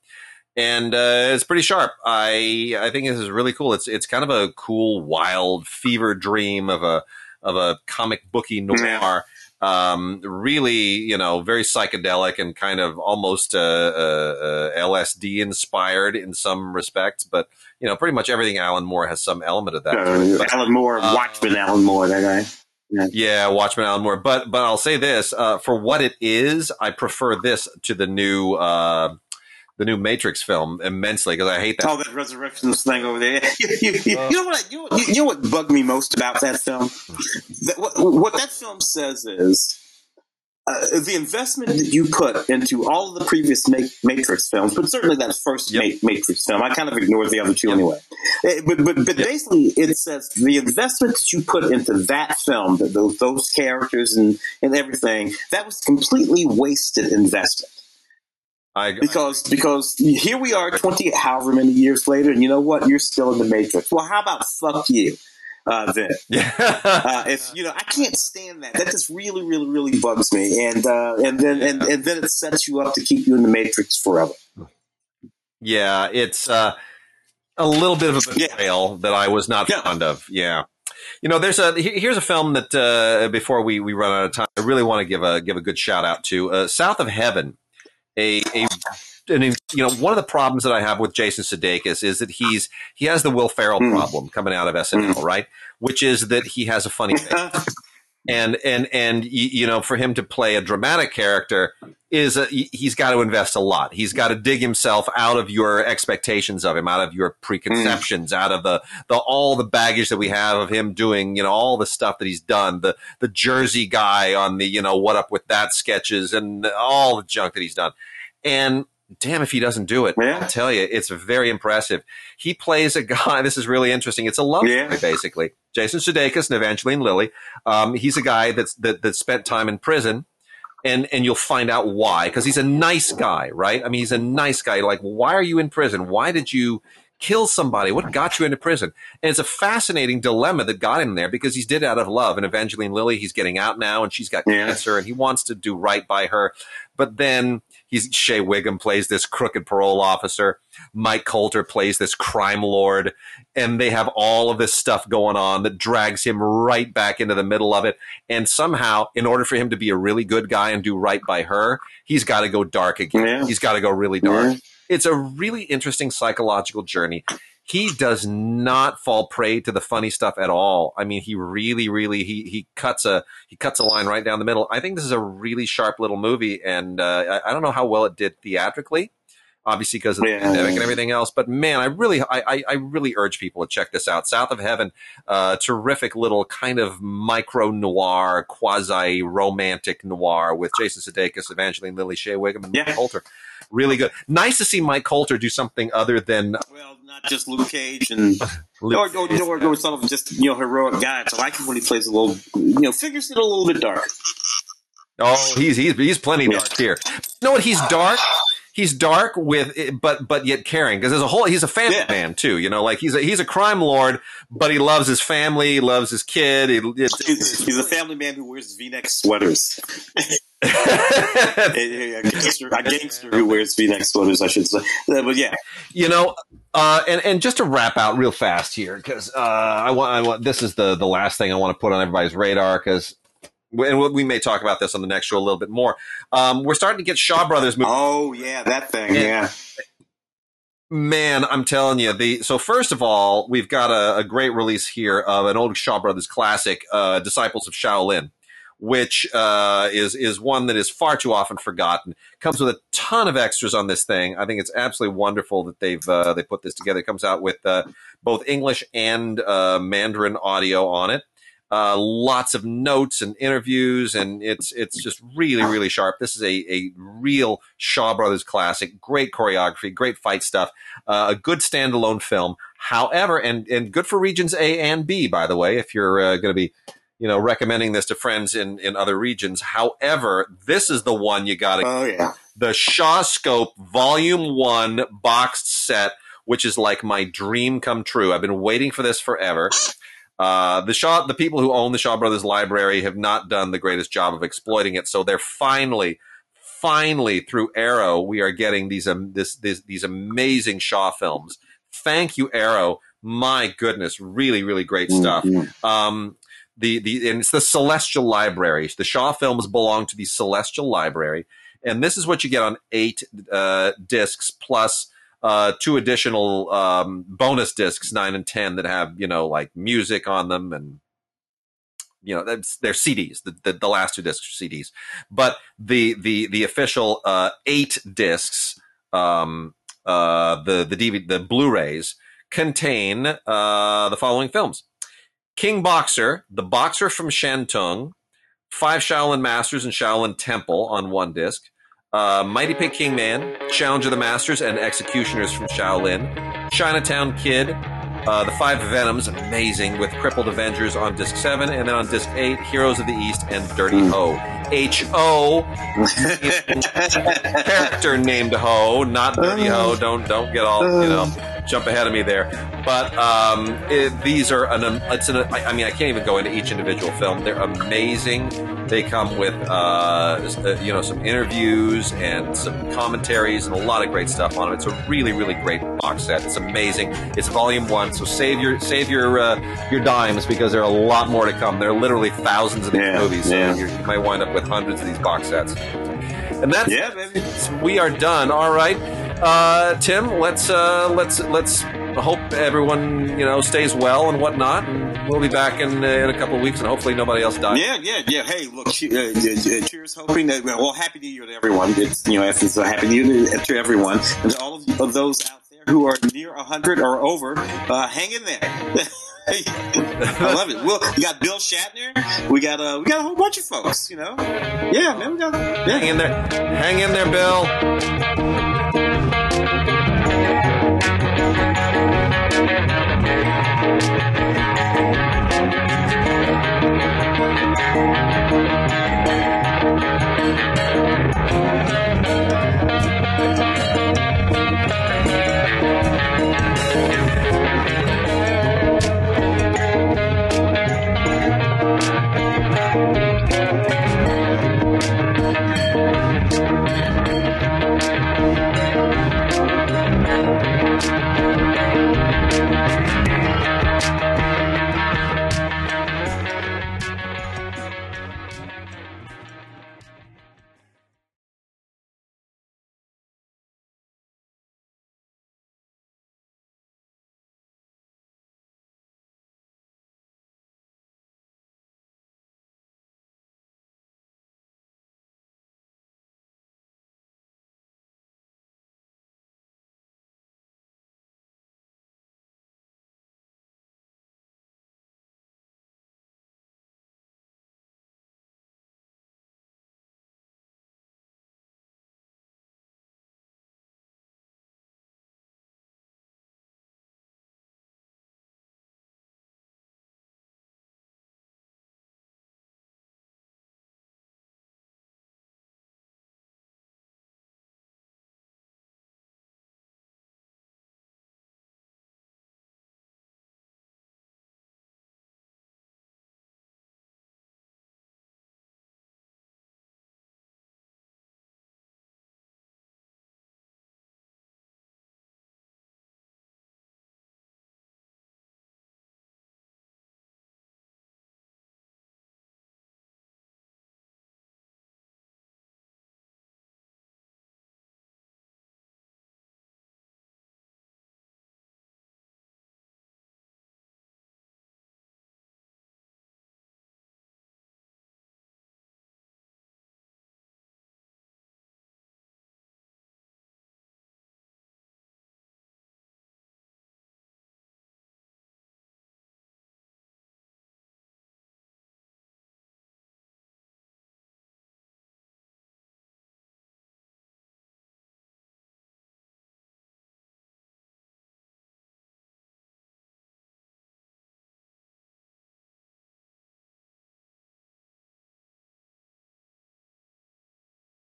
and uh, it's pretty sharp. I I think this is really cool. It's it's kind of a cool, wild fever dream of a of a comic booky noir. Um, really, you know, very psychedelic and kind of almost uh, uh, uh, LSD inspired in some respects, but you know, pretty much everything Alan Moore has some element of that. Uh, Alan Moore, uh, Watchmen, Alan Moore, that guy. Yeah. yeah, Watchmen, Alan Moore. But but I'll say this: uh, for what it is, I prefer this to the new uh, the new Matrix film immensely because I hate that. Oh, that resurrections thing over there. you, you, you, you, know what? You, you know what bugged me most about that film? That, what, what that film says is uh, the investment that you put into all of the previous Matrix films, but certainly that first yep. Matrix film, I kind of ignored the other two yep. anyway. Uh, but but, but yep. basically, it says the investment that you put into that film, that those, those characters and, and everything, that was completely wasted investment. I, because I, because here we are, twenty however many years later, and you know what? You're still in the Matrix. Well, how about fuck you? Uh, uh, if you know, I can't stand that. That just really, really, really bugs me. And uh, and then and, and then it sets you up to keep you in the matrix forever. Yeah, it's uh, a little bit of a betrayal yeah. that I was not yeah. fond of. Yeah. You know, there's a here's a film that uh, before we, we run out of time, I really want to give a give a good shout out to uh, South of Heaven, a a and you know, one of the problems that I have with Jason Sudeikis is that he's he has the Will Ferrell mm. problem coming out of SNL, mm. right? Which is that he has a funny face. and and and you know, for him to play a dramatic character is a, he's got to invest a lot. He's got to dig himself out of your expectations of him, out of your preconceptions, mm. out of the the all the baggage that we have of him doing, you know, all the stuff that he's done, the the Jersey guy on the you know what up with that sketches and all the junk that he's done. And damn if he doesn't do it. Yeah. I'll tell you, it's very impressive. He plays a guy. This is really interesting. It's a love yeah. story, basically. Jason Sudeikis and Evangeline Lilly. Um, he's a guy that's that that spent time in prison. And, and you'll find out why, because he's a nice guy, right? I mean, he's a nice guy. Like, why are you in prison? Why did you kill somebody? What got you into prison? And it's a fascinating dilemma that got him there because he's did it out of love. And Evangeline Lilly, he's getting out now and she's got yeah. cancer and he wants to do right by her. But then he's Shea Whigham plays this crooked parole officer. Mike Colter plays this crime lord. And they have all of this stuff going on that drags him right back into the middle of it. And somehow, in order for him to be a really good guy and do right by her, he's got to go dark again. Yeah. He's got to go really dark. Yeah. It's a really interesting psychological journey he does not fall prey to the funny stuff at all. I mean, he really, really he he cuts a he cuts a line right down the middle. I think this is a really sharp little movie, and uh, I, I, don't know how well it did theatrically, obviously because of the yeah. pandemic and everything else. But man, I really I, I really urge people to check this out. South of Heaven, uh, terrific little kind of micro noir, quasi romantic noir with Jason Sudeikis, Evangeline Lilly, Shea Whigham, and yeah. Mike Colter really good. Nice to see Mike Colter do something other than uh, well, not just Luke Cage and Luke or, or, or, or sort of just you know heroic guys. I like him when he plays a little you know figures it a little bit dark. Oh, he's he's he's plenty dark here. You know what? He's dark. he's dark with eh, but but yet caring because there's a whole he's a family yeah. man too you know like he's a he's a crime lord but he loves his family he loves his kid he, it's, he's, he's, a family man who wears v-neck sweaters a, gangster, a gangster who wears v-neck sweaters i should say but yeah you know uh, and and just to wrap out real fast here because uh, I want I want this is the the last thing I want to put on everybody's radar because and we may talk about this on the next show a little bit more. Um, we're starting to get Shaw Brothers movies. Oh yeah, that thing. And, yeah. Man, I'm telling you, the so first of all, we've got a, a great release here of an old Shaw Brothers classic, uh, Disciples of Shaolin, which uh, is is one that is far too often forgotten. Comes with a ton of extras on this thing. I think it's absolutely wonderful that they've uh, they put this together. It comes out with uh, both English and uh, Mandarin audio on it uh, lots of notes and interviews, and it's it's just really really sharp. This is a a real Shaw Brothers classic. Great choreography, great fight stuff, uh, a good standalone film. However, and and good for regions A and B, by the way, if you're going to be you know recommending this to friends in in other regions. However, this is the one you got to. Oh yeah, the Shawscope Volume One boxed set. Which is like my dream come true. I've been waiting for this forever. Uh, the Shaw, the people who own the Shaw Brothers Library have not done the greatest job of exploiting it. So they're finally, finally through Arrow, we are getting these um, this, this, these amazing Shaw films. Thank you, Arrow. My goodness, really, really great stuff. Mm-hmm. Um, the the and it's the Celestial Library. The Shaw films belong to the Celestial Library, and this is what you get on eight uh, discs plus uh, two additional um, bonus discs, nine and ten, that have you know like music on them and you know they're CDs. The, the, the last two discs are CDs, but the the the official uh, eight discs, um, uh, the the DVD, the Blu-rays contain uh, the following films: King Boxer, The Boxer from Shantung, Five Shaolin Masters and Shaolin Temple on one disc uh, Mighty Peking Man, Challenge of the Masters, and Executioners from Shaolin, Chinatown Kid, uh, The Five Venoms, amazing, with Crippled Avengers on disc 7, and then on disc 8, Heroes of the East and Dirty hmm. Ho. H O character named Ho, not Dirty Ho. Don't don't get all you know jump ahead of me there. But um, it, these are an it's an I mean I can't even go into each individual film. They're amazing. They come with uh, uh, you know some interviews and some commentaries and a lot of great stuff on them. It's a really really great box set. It's amazing. It's volume one, so save your save your uh, your dimes because there are a lot more to come. There are literally thousands of these yeah, movies, so yeah. you might wind up with hundreds of these box sets. And that's yeah, baby. We are done. All right, uh, Tim. Let's uh, let's let's hope everyone you know stays well and whatnot. And we'll be back in uh, in a couple of weeks, and hopefully nobody else dies. Yeah, yeah, yeah. Hey, look, uh, cheers. Hoping that well, happy New Year to everyone. It's you know, it's a happy New Year to everyone, and to all of those out there who are near hundred or over. Uh, hang in there. I love it. Well, we got Bill Shatner. We got uh, we got a whole bunch of folks. You know, yeah, man, we got yeah. Hang in there, hang in there, Bill.